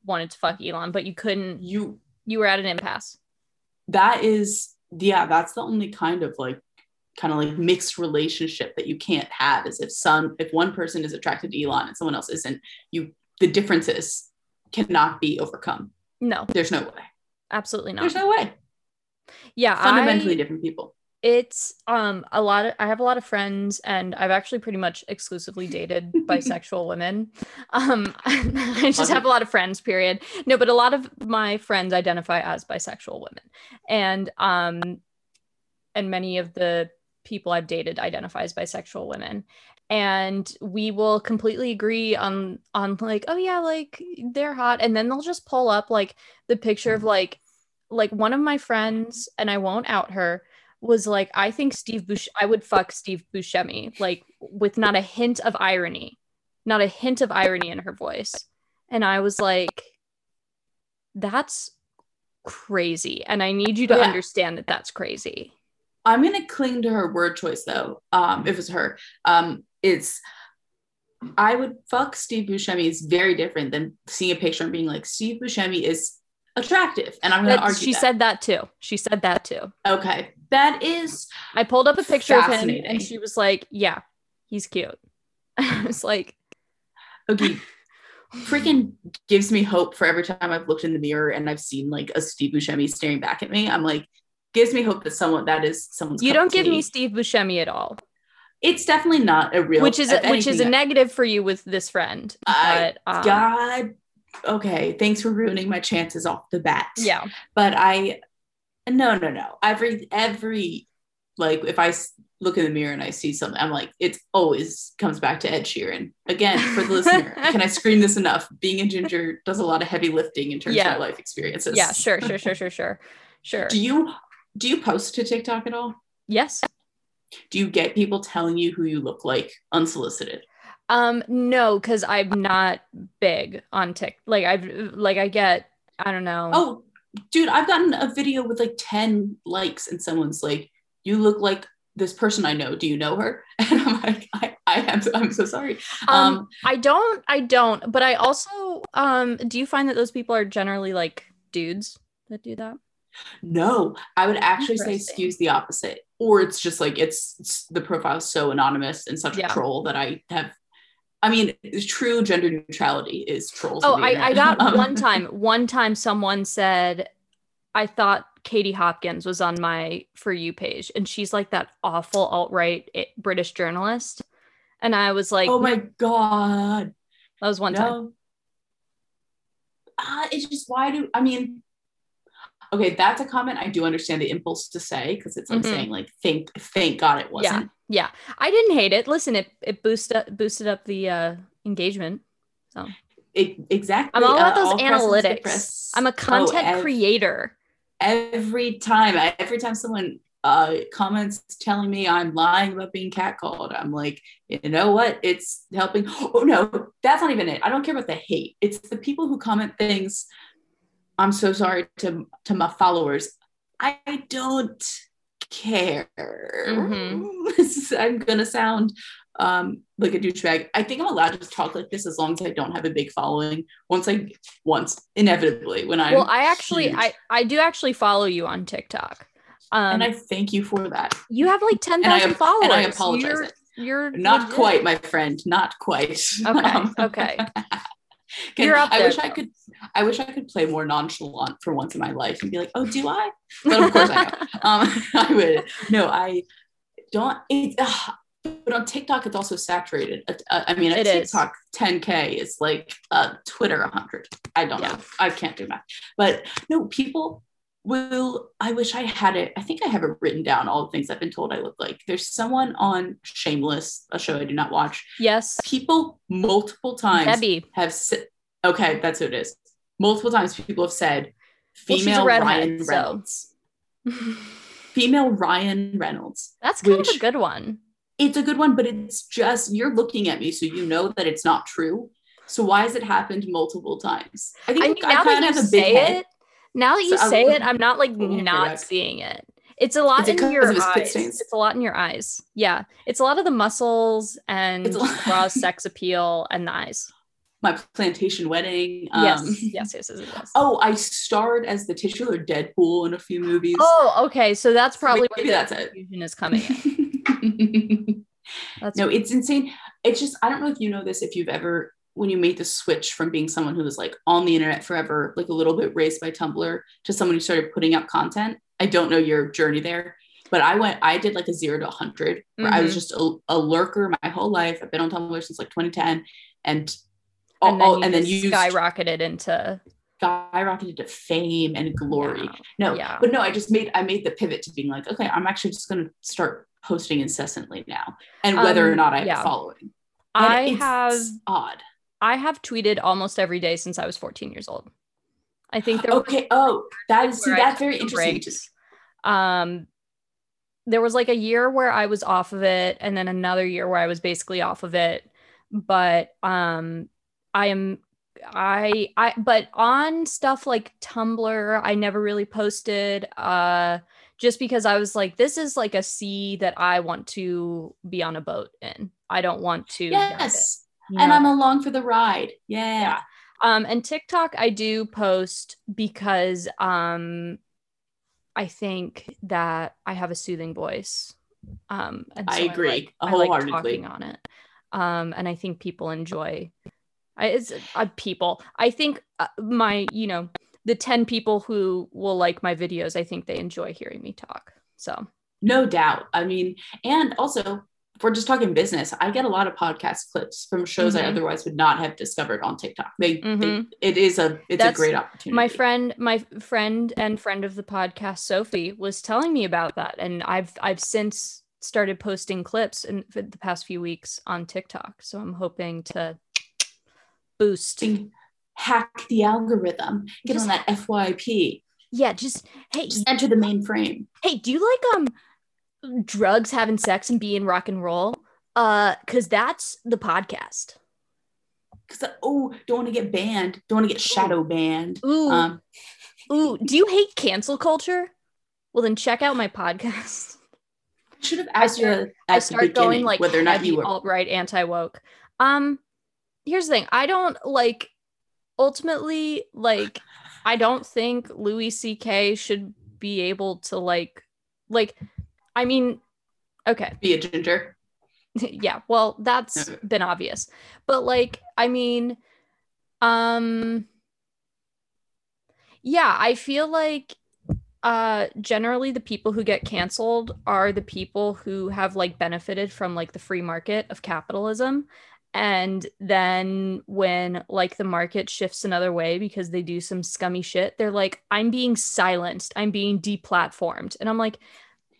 wanted to fuck Elon, but you couldn't. you. You were at an impasse. That is. Yeah, that's the only kind of like kind of like mixed relationship that you can't have is if some if one person is attracted to Elon and someone else isn't you the differences cannot be overcome No, there's no way absolutely not. there's no way yeah, fundamentally I, different people it's um a lot of I have a lot of friends and I've actually pretty much exclusively dated bisexual women. Um I just Love have it. a lot of friends period. No, but a lot of my friends identify as bisexual women. And um and many of the people I've dated identify as bisexual women. And we will completely agree on on like, oh yeah, like they're hot. And then they'll just pull up like the picture of like like one of my friends, and I won't out her, was like, I think Steve Bush, I would fuck Steve Buscemi, like with not a hint of irony, not a hint of irony in her voice. And I was like, that's crazy. And I need you to Yeah. understand that that's crazy. i'm to cling to her word choice though um if it's her um it's i would fuck steve buscemi is very different than seeing a picture and being like steve buscemi is attractive and i'm going to That- argue she that. said that too. She said that too. okay that is I pulled up a picture of him and she was like, yeah, he's cute. I was like, okay freaking gives me hope for every time I've looked in the mirror and I've seen like a Steve Buscemi staring back at me. I'm like, gives me hope that someone that is someone's. you don't give me Steve Buscemi at all. It's definitely not a real. which is a, which is a negative for you with this friend. I- But um, God. Okay, thanks for ruining my chances off the bat. yeah, but I, no, no, no. Every every like if i look in the mirror and I see something, I'm like, it always comes back to Ed Sheeran. Again, for the listener, can I scream this enough? Being a ginger does a lot of heavy lifting in terms Yeah. of my life experiences. yeah, sure, sure, sure, sure, sure, sure. Do you do you post to TikTok at all? yes. Do you get people telling you who you look like unsolicited? Um, no, because I'm not big on Tik. Like I've like I get I don't know. Oh, dude, I've gotten a video with like 10 likes and someone's like, you look like this person I know. Do you know her? And I'm like, I, I am I'm so sorry. um, Um, I don't, I don't. But I also um, do you find that those people are generally like dudes that do that? No, I would actually say skews the opposite. Or it's just like it's, it's the profile is so anonymous and such Yeah. a troll that I have I mean, true gender neutrality is trolls. Oh, I, I got Um, one time. One time, someone said, "I thought Katie Hopkins was on my for you page, and she's like that awful alt right British journalist." And I was like, Oh my god. "That was one time." Uh, it's just why do I mean? Okay, that's a comment I do understand the impulse to say because it's like Mhm. saying like thank thank God it wasn't. Yeah, yeah. I didn't hate it. Listen, it it boosted up, boosted up the uh, engagement. So It, exactly. I'm all about uh, those all press is good analytics. I'm a Oh, content ev- creator. Every time, every time someone uh, comments telling me I'm lying about being catcalled, I'm like, you know what? It's helping. Oh no, that's not even it. I don't care about the hate. It's the people who comment things. I'm so sorry to to my followers. I don't care. Mhm. I'm gonna sound um like a douchebag. I think I'm allowed to talk like this as long as I don't have a big following. Once I once inevitably when I Well, I actually, huge. I I do actually follow you on TikTok. Um, and I thank you for that. you have like ten thousand followers. and I apologize. You're, you're Not legit. quite, my friend. Not quite. Okay, Um, okay. can- You're up I there, wish I could. I wish I could play more nonchalant for once in my life and be like, "Oh, do I?" But of course I know. Um, I would. No, I don't. But on TikTok, it's also saturated. Uh, I mean, a It is. TikTok 10k is like uh, Twitter 100. I don't Yeah. know. I can't do math. But no, people will I wish I had it. I think I have it written down, all the things I've been told I look like. There's someone on Shameless, a show I do not watch. Yes. People multiple times Debbie. have said, okay, that's who it is. Multiple times people have said, Well, female redhead, Ryan so. Reynolds. Female Ryan Reynolds. That's kind of a good one. It's a good one, but it's just, you're looking at me, so you know that it's not true. So why has it happened multiple times? I think I mean, now that you say it, now that you So say it, I'm not like not seeing it. It's a lot in your of his spit eyes. It's a lot in your eyes. Yeah, it's a lot of the muscles and It's a lot- raw sex appeal and the eyes. My plantation wedding. Um, yes, yes, yes, yes, yes. Oh, I starred as the titular Deadpool in a few movies. Oh, okay. So that's probably Maybe the that's it. is coming in. That's no, it's insane. It's just I don't know if you know this if you've ever when you made the switch from being someone who was like on the internet forever, like a little bit raised by Tumblr, to someone who started putting up content. I don't know your journey there, but I went, I did like a zero to 100 where I was Mhm. just a, a lurker my whole life. I've been on Tumblr since like 2010. And, and then all- and then you skyrocketed into skyrocketed to fame and glory. Yeah. No, Yeah. but no, I just made I made the pivot to being like, okay, I'm actually just gonna start posting incessantly now, and whether or Um, not I have yeah. following. And I it's have odd. I have tweeted almost every day since I was 14 years old. I think there was Okay. Oh, that is see, that's very interesting. breaks. Um, there was like a year where I was off of it, and then another year where I was basically off of it. But um, I am I I but on stuff like Tumblr, I never really posted. Uh, just because I was like, this is like a sea that I want to be on a boat in. I don't want to. Yes, you and? I'm along for the ride. Yeah. Yeah. Um, and TikTok I do post because um I think that I have a soothing voice. Um, and I so agree, like, I like talking on it. Um, and I think people enjoy. I, it's uh, people. I think uh, my, you know, the ten people who will like my videos. I think they enjoy hearing me talk. So No doubt. I mean, and also if we're just talking business, I get a lot of podcast clips from shows I Mhm. otherwise would not have discovered on TikTok. They, they Mhm. it is a it's That's a great opportunity. my friend my friend and friend of the podcast sophie was telling me about that and i've i've since started posting clips in for the past few weeks on tiktok so i'm hoping to boost hack the algorithm. Get Just- on that FYP. yeah just hey Just enter the mainframe. hey do you like um drugs having sex and being rock and roll uh because that's the podcast Because oh, don't want to get banned. Don't want to get shadow banned. ooh Um, ooh do you hate cancel culture well then check out my podcast I should have asked you start- at I start going like whether or not you were. alt right, anti woke. Um, here's the thing: I don't like. Ultimately, like, I don't think Louis C.K. should be able to like, like, I mean, okay, be a ginger. yeah. Well, that's Okay. been obvious, but like, I mean, um, yeah, I feel like uh generally the people who get canceled are the people who have like benefited from like the free market of capitalism and then when like the market shifts another way because they do some scummy shit they're like i'm being silenced i'm being deplatformed and i'm like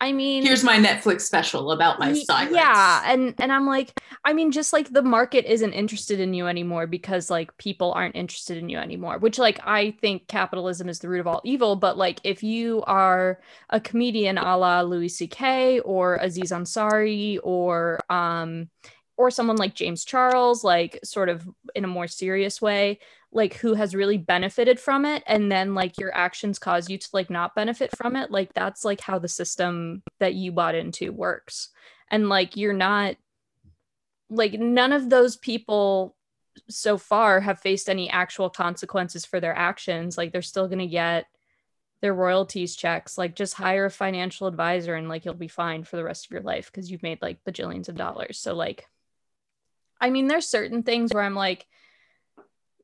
i mean Here's my Netflix special about my silence. Yeah, and and I'm like, I mean, just like the market isn't interested in you anymore because like people aren't interested in you anymore. Which like I think capitalism is the root of all evil. But like if you are a comedian a la Louis C.K. or Aziz Ansari or um or someone like James Charles, like sort of in a more serious way, like who has really benefited from it and then like your actions cause you to like not benefit from it like that's like how the system that you bought into works. And like you're not like none of those people so far have faced any actual consequences for their actions. Like they're still going to get their royalties checks. Like just hire a financial advisor and like you'll be fine for the rest of your life because you've made like bajillions of dollars. So like i mean there's certain things where i'm like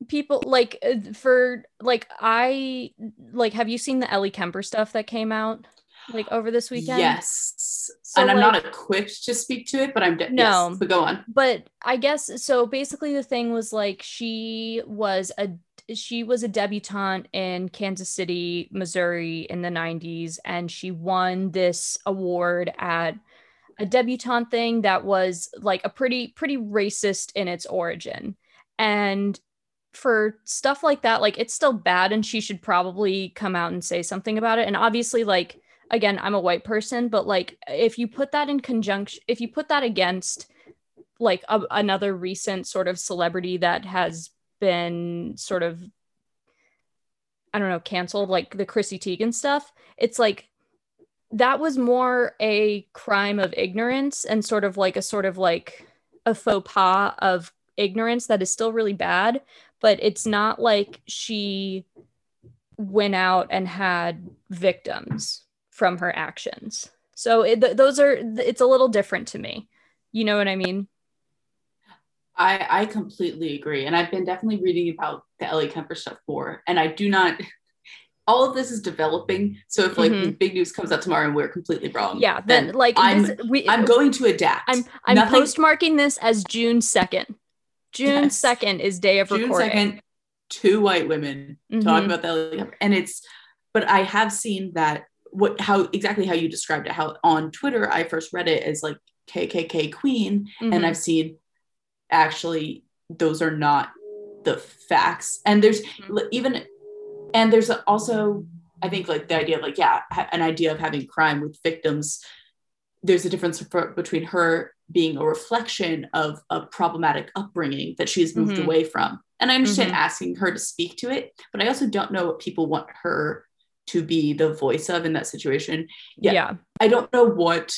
people like uh, for like i like have you seen the ellie kemper stuff that came out like over this weekend Yes. So, and I'm like- not equipped to speak to it, but I'm de- No. Yes, but go on. but I guess so. Basically, the thing was like she was a she was a debutante in Kansas City, Missouri in the 90s and she won this award at a debutante thing that was like a pretty pretty racist in its origin. And for stuff like that, like it's still bad and she should probably come out and say something about it. And obviously like again, I'm a white person, but like if you put that in conjunction if you put that against like a, another recent sort of celebrity that has been sort of I don't know, canceled, like the Chrissy Teigen stuff, it's like that was more a crime of ignorance and sort of like a sort of like a faux pas of ignorance that is still really bad, but it's not like she went out and had victims from her actions. So it, th- those are it's a little different to me. You know what I mean? I, I completely agree. And I've been definitely reading about the Ellie Kemper stuff more. And I do not, all of this is developing. So if like mm-hmm. big news comes out tomorrow and we're completely wrong, yeah, then, then like I'm, this, we, I'm going to adapt. I'm, I'm Nothing, postmarking this as June 2nd. June yes. 2nd is day of June recording. 2nd, two white women mm-hmm. talking about Kemper. And it's, but I have seen that what, how exactly how you described it, how on Twitter, I first read it as like KKK queen. Mm-hmm. And I've seen actually those are not the facts and there's mm-hmm. even and there's also i think like the idea of like yeah an idea of having crime with victims there's a difference for, between her being a reflection of a problematic upbringing that she has moved mm-hmm. away from and i understand mm-hmm. asking her to speak to it but i also don't know what people want her to be the voice of in that situation yeah, yeah. i don't know what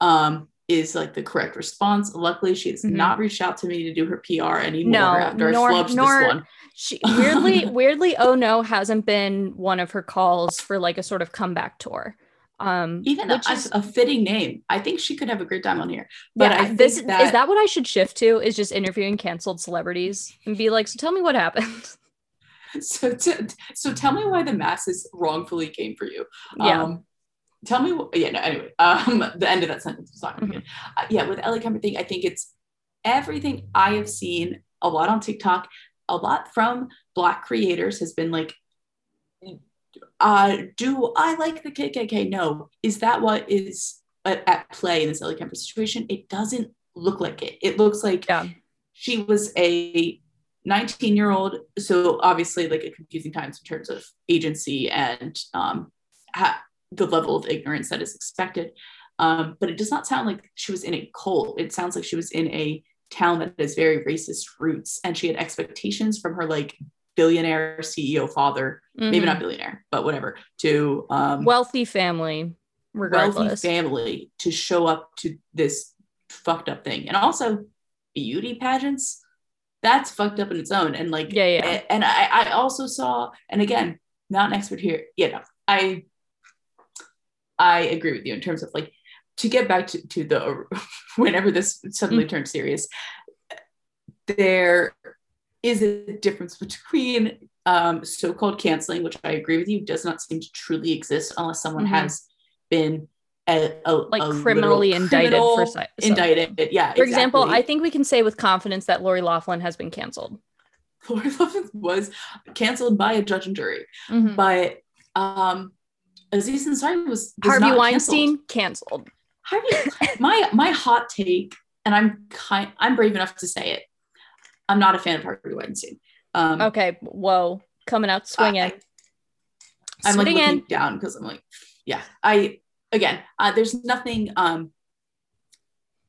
um is like the correct response. Luckily, she has mm-hmm. not reached out to me to do her PR anymore no, after nor, I flubbed nor, this one. She weirdly, weirdly, oh no, hasn't been one of her calls for like a sort of comeback tour. Um, even a, is, a, fitting name. I think she could have a great time on here. But yeah, I this that, is that what I should shift to? Is just interviewing canceled celebrities and be like, so tell me what happened. So, to, so tell me why the masses wrongfully came for you. Yeah. Um, tell me what, yeah no anyway um the end of that sentence was not mm-hmm. good uh, yeah with ellie kemper thing i think it's everything i have seen a lot on tiktok a lot from black creators has been like uh do i like the kkk no is that what is at, at play in this ellie kemper situation it doesn't look like it it looks like yeah. she was a 19 year old so obviously like a confusing times in terms of agency and um ha- the level of ignorance that is expected. Um, but it does not sound like she was in a cult. It sounds like she was in a town that has very racist roots, and she had expectations from her like billionaire CEO father, mm-hmm. maybe not billionaire, but whatever, to um, wealthy family, regardless. wealthy family to show up to this fucked up thing, and also beauty pageants. That's fucked up in its own, and like yeah, yeah. And I, I also saw, and again, not an expert here. You know, I I agree with you in terms of like to get back to, to the whenever this suddenly mm-hmm. turned serious, there is a difference between um, so-called canceling, which I agree with you, does not seem to truly exist unless someone mm-hmm. has been a, a, like a criminally indicted for so. indicted. Yeah. For exactly. example, I think we can say with confidence that Lori Loughlin has been canceled. Lori Loughlin was canceled by a judge and jury, mm-hmm. but um, Aziz Ansari was, was Harvey Weinstein canceled. canceled. Harvey, my my hot take, and I'm kind, I'm brave enough to say it. I'm not a fan of Harvey Weinstein. Um, okay, whoa, coming out swinging. I, I'm like looking in. down because I'm like, yeah. I again, uh, there's nothing um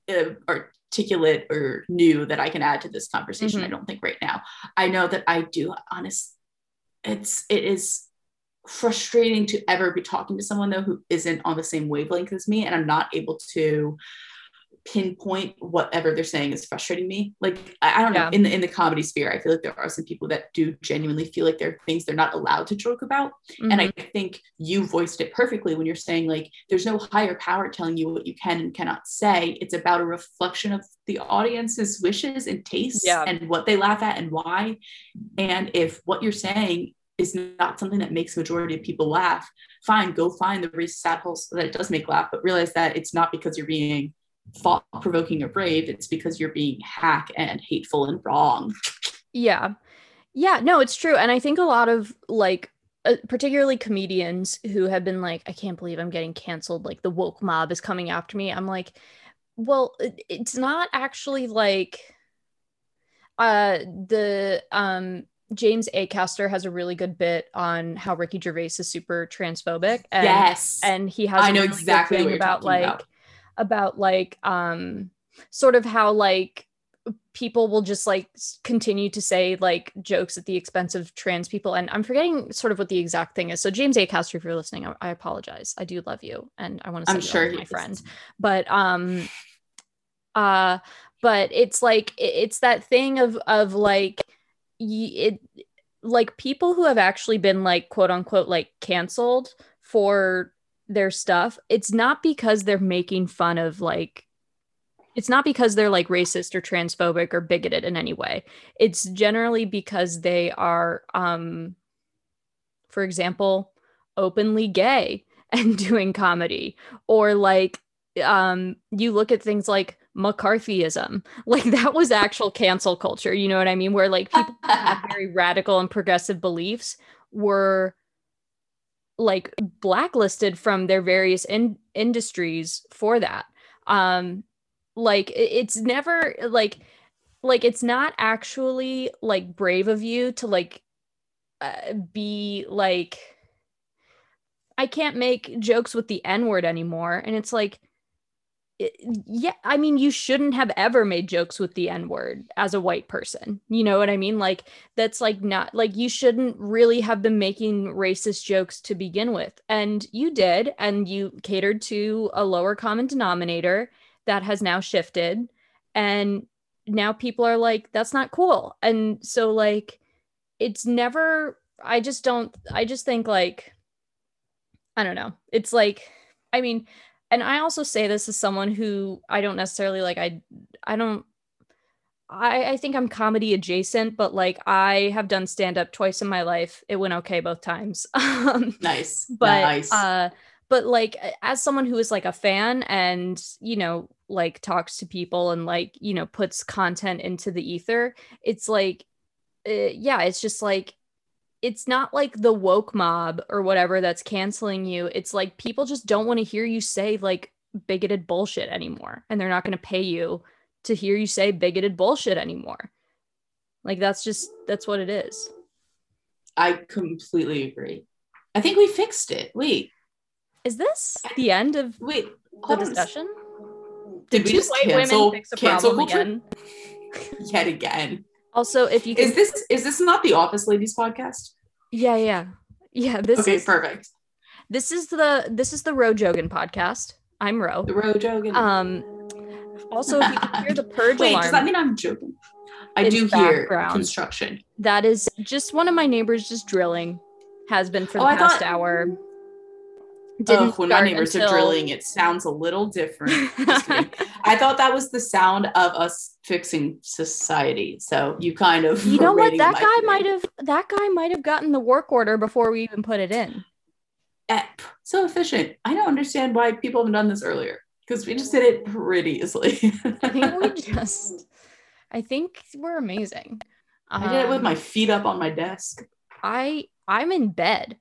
uh, articulate or new that I can add to this conversation. Mm-hmm. I don't think right now. I know that I do. Honest, it's it is frustrating to ever be talking to someone though who isn't on the same wavelength as me and i'm not able to pinpoint whatever they're saying is frustrating me. Like i, I don't know. In the in the comedy sphere i feel like there are some people that do genuinely feel like there are things they're not allowed to joke about. Mm-hmm. and i think you voiced it perfectly when you're saying like there's no higher power telling you what you can and cannot say. It's about a reflection of the audience's wishes and tastes yeah. and what they laugh at and why. And if what you're saying is not something that makes majority of people laugh, fine, go find the racist sad holes that it does make laugh, but realize that it's not because you're being thought provoking or brave, it's because you're being hack and hateful and wrong. Yeah. Yeah, no, it's true. And I think a lot of like, uh, particularly comedians who have been like, I can't believe I'm getting canceled. Like the woke mob is coming after me. I'm like, well, it, it's not actually like uh the um James Acaster has a really good bit on how Ricky Gervais is super transphobic. And, yes. And he has I know really exactly good what you're about like about. About like um sort of how like people will just like continue to say like jokes at the expense of trans people. And i'm forgetting sort of what the exact thing is. So james acaster if you're listening i, I apologize. I do love you and i want to say I'm sure my is. friend. But um uh but it's like it- it's that thing of of like it like people who have actually been like quote unquote like canceled for their stuff it's not because they're making fun of like it's not because they're like racist or transphobic or bigoted in any way. It's generally because they are um for example openly gay and doing comedy. Or like um you look at things like mccarthyism. Like that was actual cancel culture you know what i mean? Where like people very radical and progressive beliefs were like blacklisted from their various in- industries for that um like it's never like like it's not actually like brave of you to like uh, be like I can't make jokes with the N word anymore. And it's like, Eh, yeah, I mean, you shouldn't have ever made jokes with the N word as a white person. You know what I mean? Like, that's like not like you shouldn't really have been making racist jokes to begin with. And you did, and you catered to a lower common denominator that has now shifted. And now people are like, that's not cool. And so, like, it's never, I just don't, I just think like, I don't know. It's like, I mean, and I also say this as someone who I don't necessarily like. I, I don't. I, I think I'm comedy adjacent, but like I have done stand up twice in my life. It went okay both times. um, nice. but nice. uh, but like as someone who is like a fan and you know like talks to people and like you know puts content into the ether, it's like, uh, yeah, it's just like it's not like the woke mob or whatever that's canceling you. It's like people just don't want to hear you say like bigoted bullshit anymore. And they're not going to pay you to hear you say bigoted bullshit anymore. Like that's just that's what it is. I completely agree. I think we fixed it. Wait, Is this the end of wait. the discussion? Did we just white cancel women fix a cancel problem culture again? yet again? Also, if you can, Is this is this not the Office Ladies podcast? yeah, yeah, yeah. This okay, is perfect. this is the this is the Ro Jogan podcast. I'm Ro. The road joking. Um. Also, if you can hear the purge Wait, alarm, does that mean I'm joking? I do hear construction. That is just one of my neighbors just drilling. Has been for the Oh, past thought- hour. Oh, when my neighbors until- are drilling, it sounds a little different. I thought that was the sound of us fixing society. So you kind of you know what? That guy might have that guy might have gotten the work order before we even put it in. Eh, so efficient. I don't understand why people haven't done this earlier because we just did it pretty easily. I think we just I think we're amazing. I did it with Um, my feet up on my desk. I I'm in bed.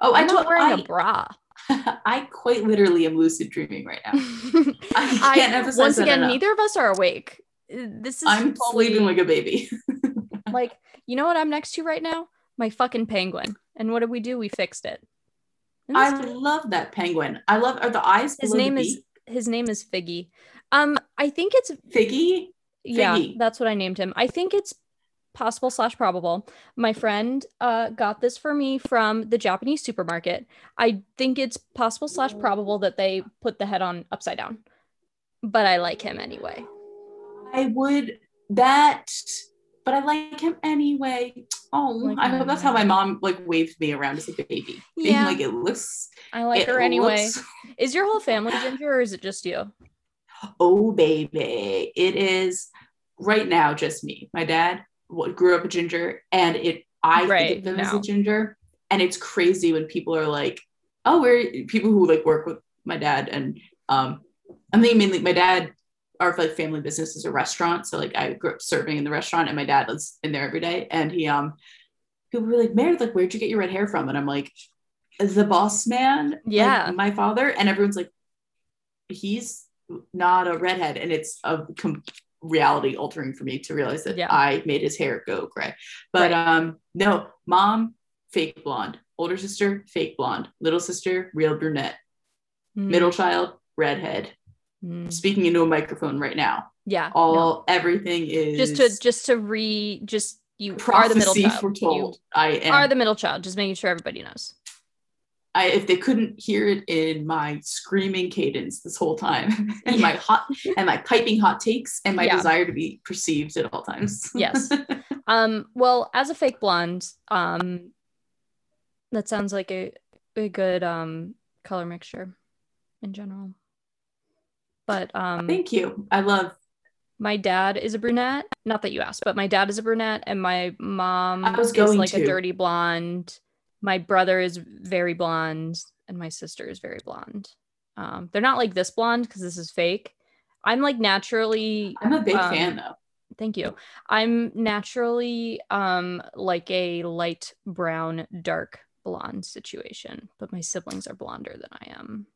Oh, I I'm not wearing I, a bra. I quite literally am lucid dreaming right now. I can't emphasize once again, enough. neither of us are awake. This is I'm sleeping like a baby. like you know what I'm next to right now? My fucking penguin. And what did we do? We fixed it. I love that penguin. I love are the eyes. his name is his name is Figgy. Um, I think it's Figgy. yeah, that's what I named him. I think it's possible slash probable. My friend uh got this for me from the Japanese supermarket. I think it's possible slash probable that they put the head on upside down. But I like him anyway. I would that, but I like him anyway. Oh, Like I hope that's how my mom like waved me around as a baby. Yeah. like it looks. I like her anyway. looks- Is your whole family ginger or is it just you? oh baby, it is right now just me. My dad grew up a ginger, and it I Right, think of him as a ginger, and it's crazy when people are like, "Oh, we're people who like work with my dad," and um, I'm thinking mainly my dad our like family business is a restaurant. So like I grew up serving in the restaurant and my dad was in there every day. And he um people were like, Meredith, like, where'd you get your red hair from? And I'm like, the boss man, Yeah. like, my father. And everyone's like, he's not a redhead. And it's a com- reality altering for me to realize that Yeah. I made his hair go gray. But um no, mom, fake blonde, older sister, fake blonde, little sister, real brunette, Mm, middle child, redhead. mm. Speaking into a microphone right now. Yeah. All no. everything is just to just to re just you are the middle child. foretold. I am are the middle child. Just making sure everybody knows. I, if they couldn't hear it in my screaming cadence this whole time, and my hot and my piping hot takes, and my Yeah. desire to be perceived at all times. Yes. Um, well, as a fake blonde, um, that sounds like a, a good um color mixture in general. But um Thank you. I love. my dad is a brunette. Not that you asked, but my dad is a brunette and my mom I was is going like a dirty blonde. My brother is very blonde and my sister is very blonde. Um, they're not like this blonde because this is fake. I'm like naturally I'm a big um, fan though. Thank you. I'm naturally um like a light brown, dark blonde situation, but my siblings are blonder than I am.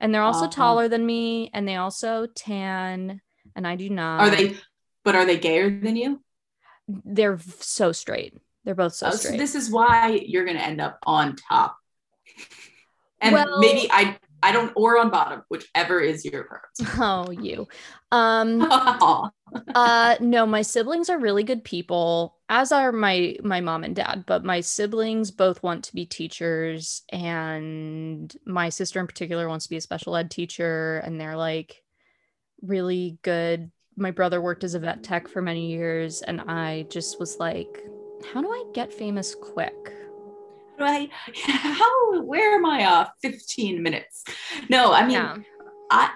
And they're also Uh-huh. taller than me and they also tan and I do not. Are they? But are they gayer than you? They're so straight. They're both so Oh, so this is why you're gonna end up on top. And Well- maybe I I don't or on bottom, whichever is your preference. oh, you. Um uh no my siblings are really good people as are my my mom and dad but my siblings both want to be teachers and my sister in particular wants to be a special ed teacher and they're like really good my brother worked as a vet tech for many years and i just was like how do i get famous quick Right? How? Where am I? Uh, 15 minutes. No, I mean, yeah I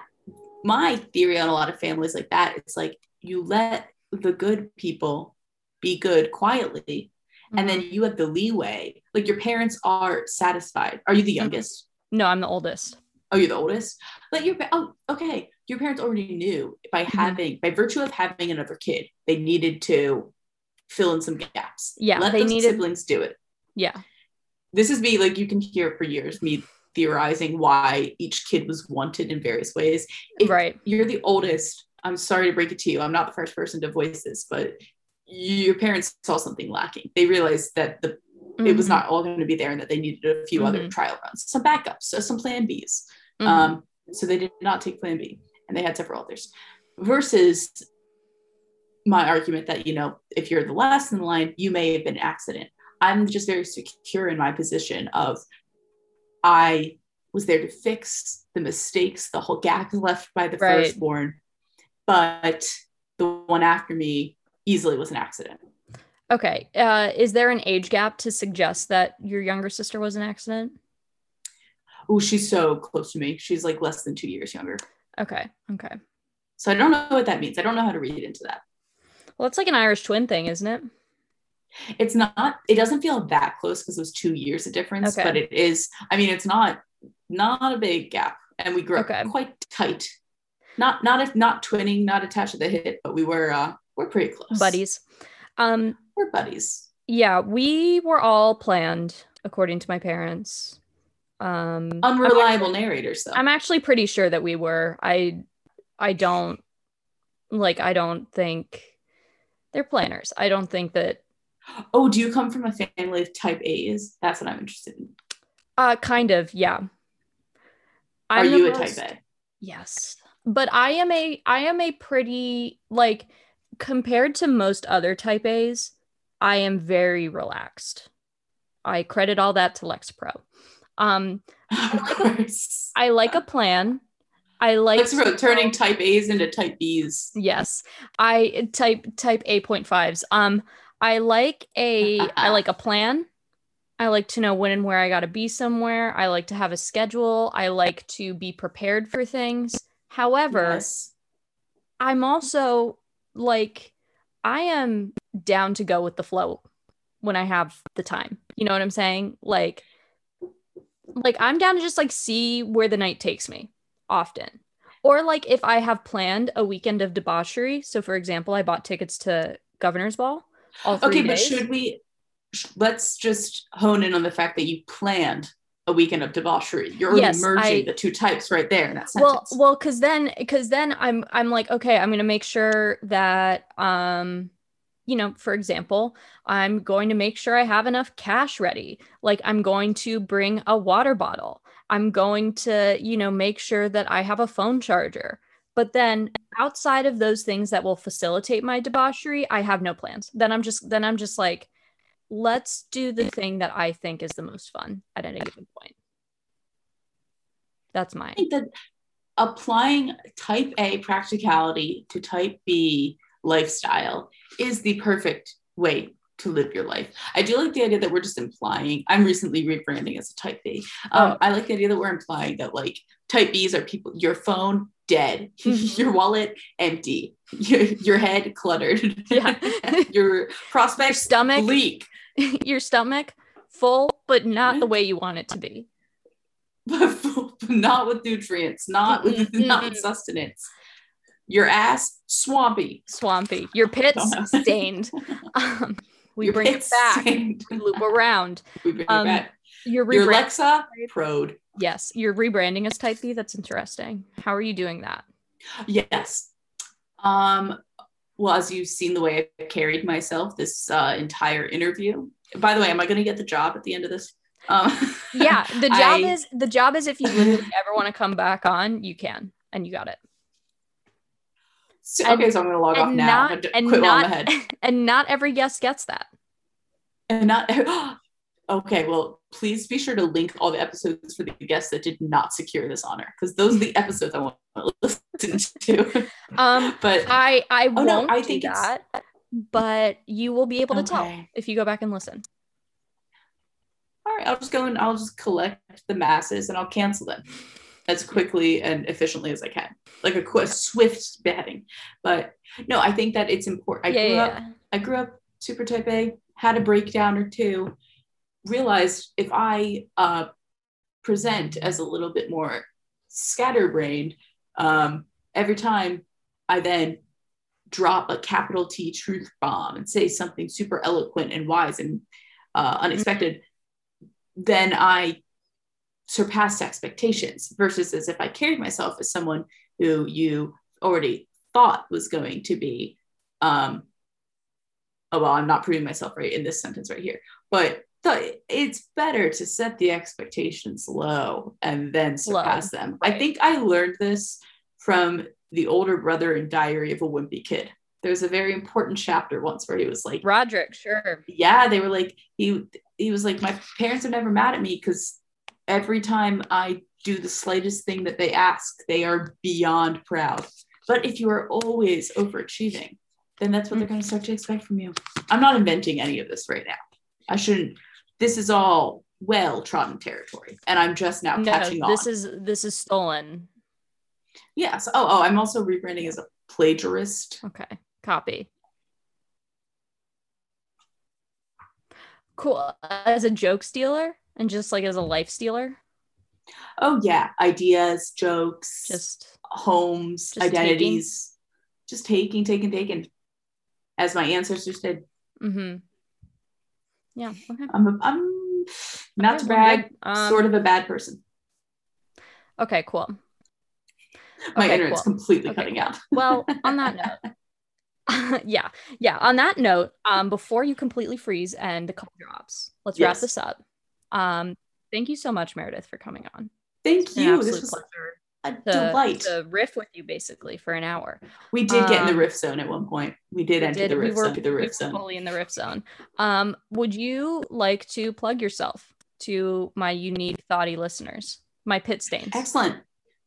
my theory on a lot of families like that it's like you let the good people be good quietly and then you have the leeway like your parents are satisfied are you the Mhm. youngest no i'm the oldest oh you're the oldest let your oh okay your parents already knew by Mm-hmm. having by virtue of having another kid they needed to fill in some gaps. Yeah, let they those needed- siblings do it. Yeah. This is me like you can hear for years me theorizing why each kid was wanted in various ways. If right. you're the oldest i'm sorry to break it to you i'm not the first person to voice this but your parents saw something lacking. They realized that the it was Mhm. not all going to be there and that they needed a few other Mhm. trial runs. Some backups so some plan b's. Mhm. um so they did not take plan b and they had several others. Versus my argument that you know if you're the last in the line you may have been an accident. I'm just very secure in my position of i was there to fix the mistakes the whole gap left by the Right. firstborn but the one after me easily was an accident. Okay uh is there an age gap to suggest that your younger sister was an accident? Oh she's so close to me. She's like less than two years younger. Okay okay. So i don't know what that means. I don't know how to read into that Well, it's like an Irish twin thing, isn't it? it's not it doesn't feel that close because it was two years of difference Okay. but it is i mean it's not not a big gap and we grew up quite tight not not if not twinning not attached to the hip but we were uh we're pretty close Buddies. Um, we're buddies yeah, we were all planned according to my parents. Um, unreliable actually- narrators though I'm actually pretty sure that we were. I, I don't like. I don't think they're planners. I don't think that. oh do you come from a family of type a's that's what i'm interested in Uh, kind of. Yeah. are I'm the you a most- type a Yes. But I am a I am a pretty like compared to most other type A's, I am very relaxed. I credit all that to Lexapro. Um of course I like a plan. I like to go turning type a's into type b's Yes. I type type 8.5s. Um I like a I like a plan. I like to know when and where I got to be somewhere. I like to have a schedule. I like to be prepared for things. However, Yes. I'm also like I am down to go with the flow when I have the time. You know what I'm saying? Like like I'm down to just like see where the night takes me often. or like if I have planned a weekend of debauchery. So, for example, I bought tickets to Governor's Ball. All three Okay, but should we? Let's just hone in on the fact that you planned a weekend of debauchery. You're already Yes, merging I- the two types right there in that well sentence. well because then because then i'm i'm like okay i'm gonna make sure that um you know for example i'm going to make sure i have enough cash ready like i'm going to bring a water bottle i'm going to you know make sure that i have a phone charger. But then outside of those things that will facilitate my debauchery i have no plans. Then i'm just then i'm just like let's do the thing that i think is the most fun at any given point. That's mine I think that applying type A practicality to type B lifestyle is the perfect way to live your life. I do like the idea that we're just implying. I'm recently rebranding as a type B. Um, Oh. I like the idea that we're implying that like type Bs are people. Your phone dead, your wallet empty, your, your head cluttered, Yeah. your your stomach leak, your stomach full but not the way you want it to be but not with nutrients, not with not with sustenance. Your ass swampy. swampy your pits stained um, we Your bring it back we loop around We bring Um, it back. your Your Alexa prode. yes you're rebranding as type b that's interesting how are you doing that Yes. Um, well, as you've seen the way I carried myself this uh, entire interview. By the way, am I going to get the job at the end of this? Um, yeah the job I- is the job is if you ever want to come back on you can and you got it so- and- okay, so I'm going to log off now. not- I'm and quit not- ahead. and not every guest gets that And not. Okay, well, please be sure to link all the episodes for the guests that did not secure this honor, because those are the episodes I want to listen to. um but i i no, won't I do think that but you will be able to tell if you go back and listen all right, I'll just go and I'll just collect the masses and I'll cancel them as quickly and efficiently as I can, like a, qu- a swift beheading. But no, I think that it's important. I yeah, grew yeah, up, I grew up super type A, had a breakdown or two, realized if I uh, present as a little bit more scatterbrained, um, every time I then drop a capital T truth bomb and say something super eloquent and wise and uh, unexpected, then I surpassed expectations versus as if I carried myself as someone who you already thought was going to be um oh well I'm not proving myself right in this sentence right here but the, it's better to set the expectations low and then surpass them. I think I learned this from the older brother in Diary of a Wimpy Kid. There's a very important chapter once where he was like, Roderick, sure. yeah, they were like, he he was like, my parents are never mad at me because every time I do the slightest thing that they ask, they are beyond proud. But if you are always overachieving, then that's what they're going to start to expect from you. I'm not inventing any of this right now. I shouldn't. This is all well trodden territory, and I'm just now No, catching on. this is this is stolen. yes. Oh, oh, I'm also rebranding as a plagiarist. Okay, copy. Cool. As a joke stealer and just like as a life stealer, Oh yeah, ideas, jokes, just homes, Just identities, just taking, taking, taking. As my ancestors did. mm-hmm. Yeah. Okay. I'm, a, I'm not Okay, to brag. Um, sort of a bad person. Okay. Cool. My okay, internet's cool. completely Okay, cutting cool. out. Well, on that note, yeah, yeah. On that note, um, before you completely freeze and the couple drops, let's wrap this up. Um, thank you so much, Meredith, for coming on. Thank you. This was pleasure a to, delight. to riff with you basically for an hour. we did get in the um, riff zone at one point. We did We enter did- the we riff were- zone. The we riff were zone. Fully in the riff zone. Um, would you like to plug yourself to my unique thoughty listeners, my pit stains? Excellent.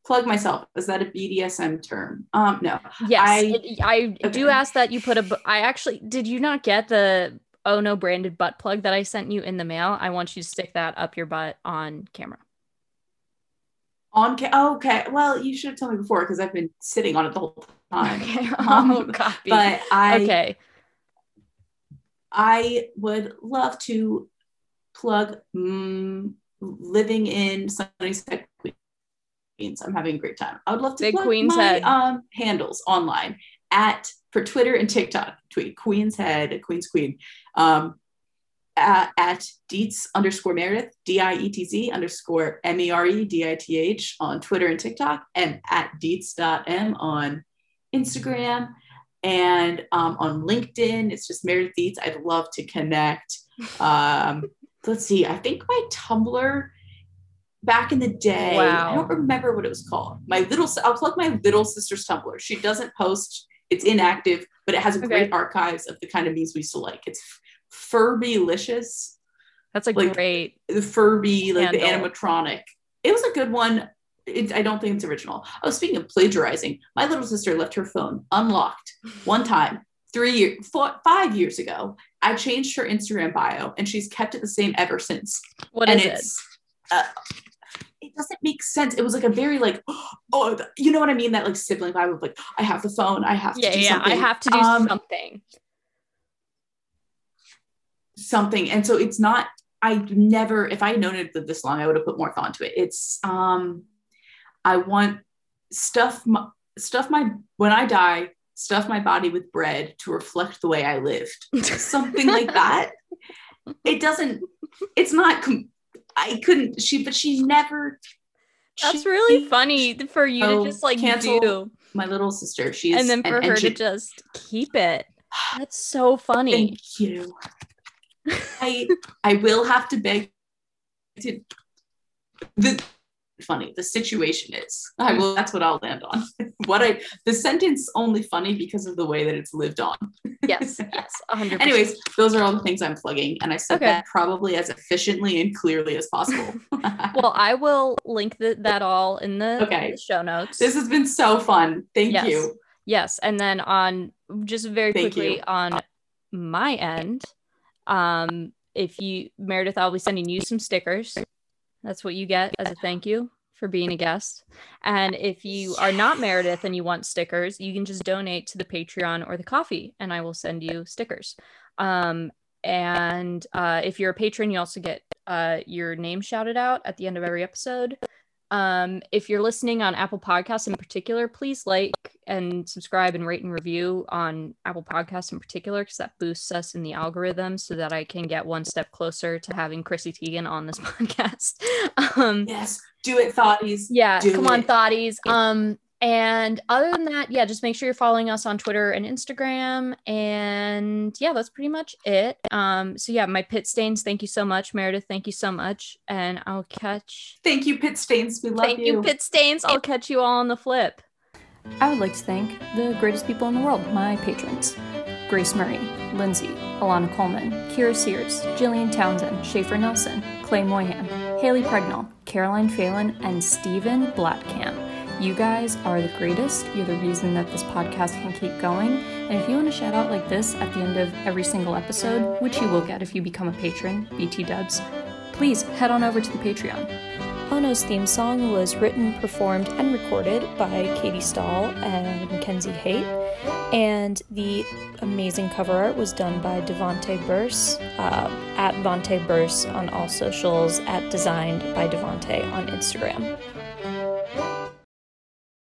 Plug myself. Is that a BDSM term? Um, no. Yes, I- it- I, do ask that you put a. I actually did. You not get the oh no branded butt plug that I sent you in the mail. I want you to stick that up your butt on camera. On ca- oh, okay. Well, you should have told me before because I've been sitting on it the whole time. Okay. Um, oh, copy. But I okay. I would love to plug mm, living in Sunnyside, Queens. I'm having a great time. I would love to Big plug Queen's my um, handles online at for Twitter and TikTok. Tweet Queen's Head, Queen's Queen. Um, at, at Dietz underscore Meredith, D I E T Z underscore M E R E D I T H on Twitter and TikTok, and at Dietz.m on Instagram and um, on LinkedIn. It's just Meredith Dietz. I'd love to connect. Um, let's see, I think my Tumblr back in the day, Wow. I don't remember what it was called. My little, I'll plug my little sister's Tumblr. She doesn't post, it's inactive, but it has a great archives of the kind of memes we used to like. It's Furbylicious, That's a Like- great. the Furby, like the animatronic. It was a good one. It, I don't think it's original. Oh, speaking of plagiarizing, my little sister left her phone unlocked one time, three years, four, five years ago. I changed her Instagram bio, and she's kept it the same ever since. What and is it? uh, doesn't make sense. It was like a very like, oh, you know what I mean? That like sibling vibe of like, I have the phone, I have to Yeah, do yeah. something. I have to do Um, something. something and so it's not i never if i had known it this long i would have put more thought into it it's um i want stuff my stuff my when i die stuff my body with bread to reflect the way i lived something like that it doesn't it's not com- i couldn't she but she never That's she- really funny for you Oh, to just like cancel do, my little sister she and then for her to just keep it. That's so funny. Thank you. I I will have to beg to the funny the situation is I will that's what I'll land on. what I the sentence only funny because of the way that it's lived on. yes, yes, a hundred. Anyways, those are all the things I'm plugging, and I said Okay. that probably as efficiently and clearly as possible. well, I will link the, that all in the, Okay. the show notes. this has been so fun. Thank Yes. you. Yes, and then on just very Thank quickly you. on my end, um, if you Meredith, I'll be sending you some stickers. That's what you get as a thank you for being a guest. And if you are not Meredith and you want stickers, you can just donate to the Patreon or the coffee, and I will send you stickers. Um, and uh, if you're a patron, you also get uh, your name shouted out at the end of every episode. Um, if you're listening on Apple Podcasts in particular, please like and subscribe and rate and review on Apple Podcasts in particular, because that boosts us in the algorithm so that I can get one step closer to having Chrissy Teigen on this podcast. um, Yes, do it, thoughties. yeah, Do come on, it. thoughties. Um, and other than that, yeah, just make sure you're following us on Twitter and Instagram. And yeah, that's pretty much it. Um, so yeah, my pit stains. Thank you so much, Meredith. Thank you so much, and I'll catch. Thank you, Pit Stains. We love Thank you, pit stains. I'll catch you all on the flip. I would like to thank the greatest people in the world, my patrons. Grace Murray, Lindsay, Ilana Coleman, Kira Sears, Jillian Townsend, Schaefer Nelson, Clay Moyhan, Haley Pregnall, Caroline Phelan, and Stephen Blatkamp. You guys are the greatest. You're the reason that this podcast can keep going. And if you want a shout out like this at the end of every single episode, which you will get if you become a patron, BT dubs, please head on over to the Patreon. Ono's theme song was written, performed, and recorded by Katie Stahl and Mackenzie Haight. And the amazing cover art was done by Devonte Burse uh, at Devonte Burse on all socials, at Designed by Devonte on Instagram.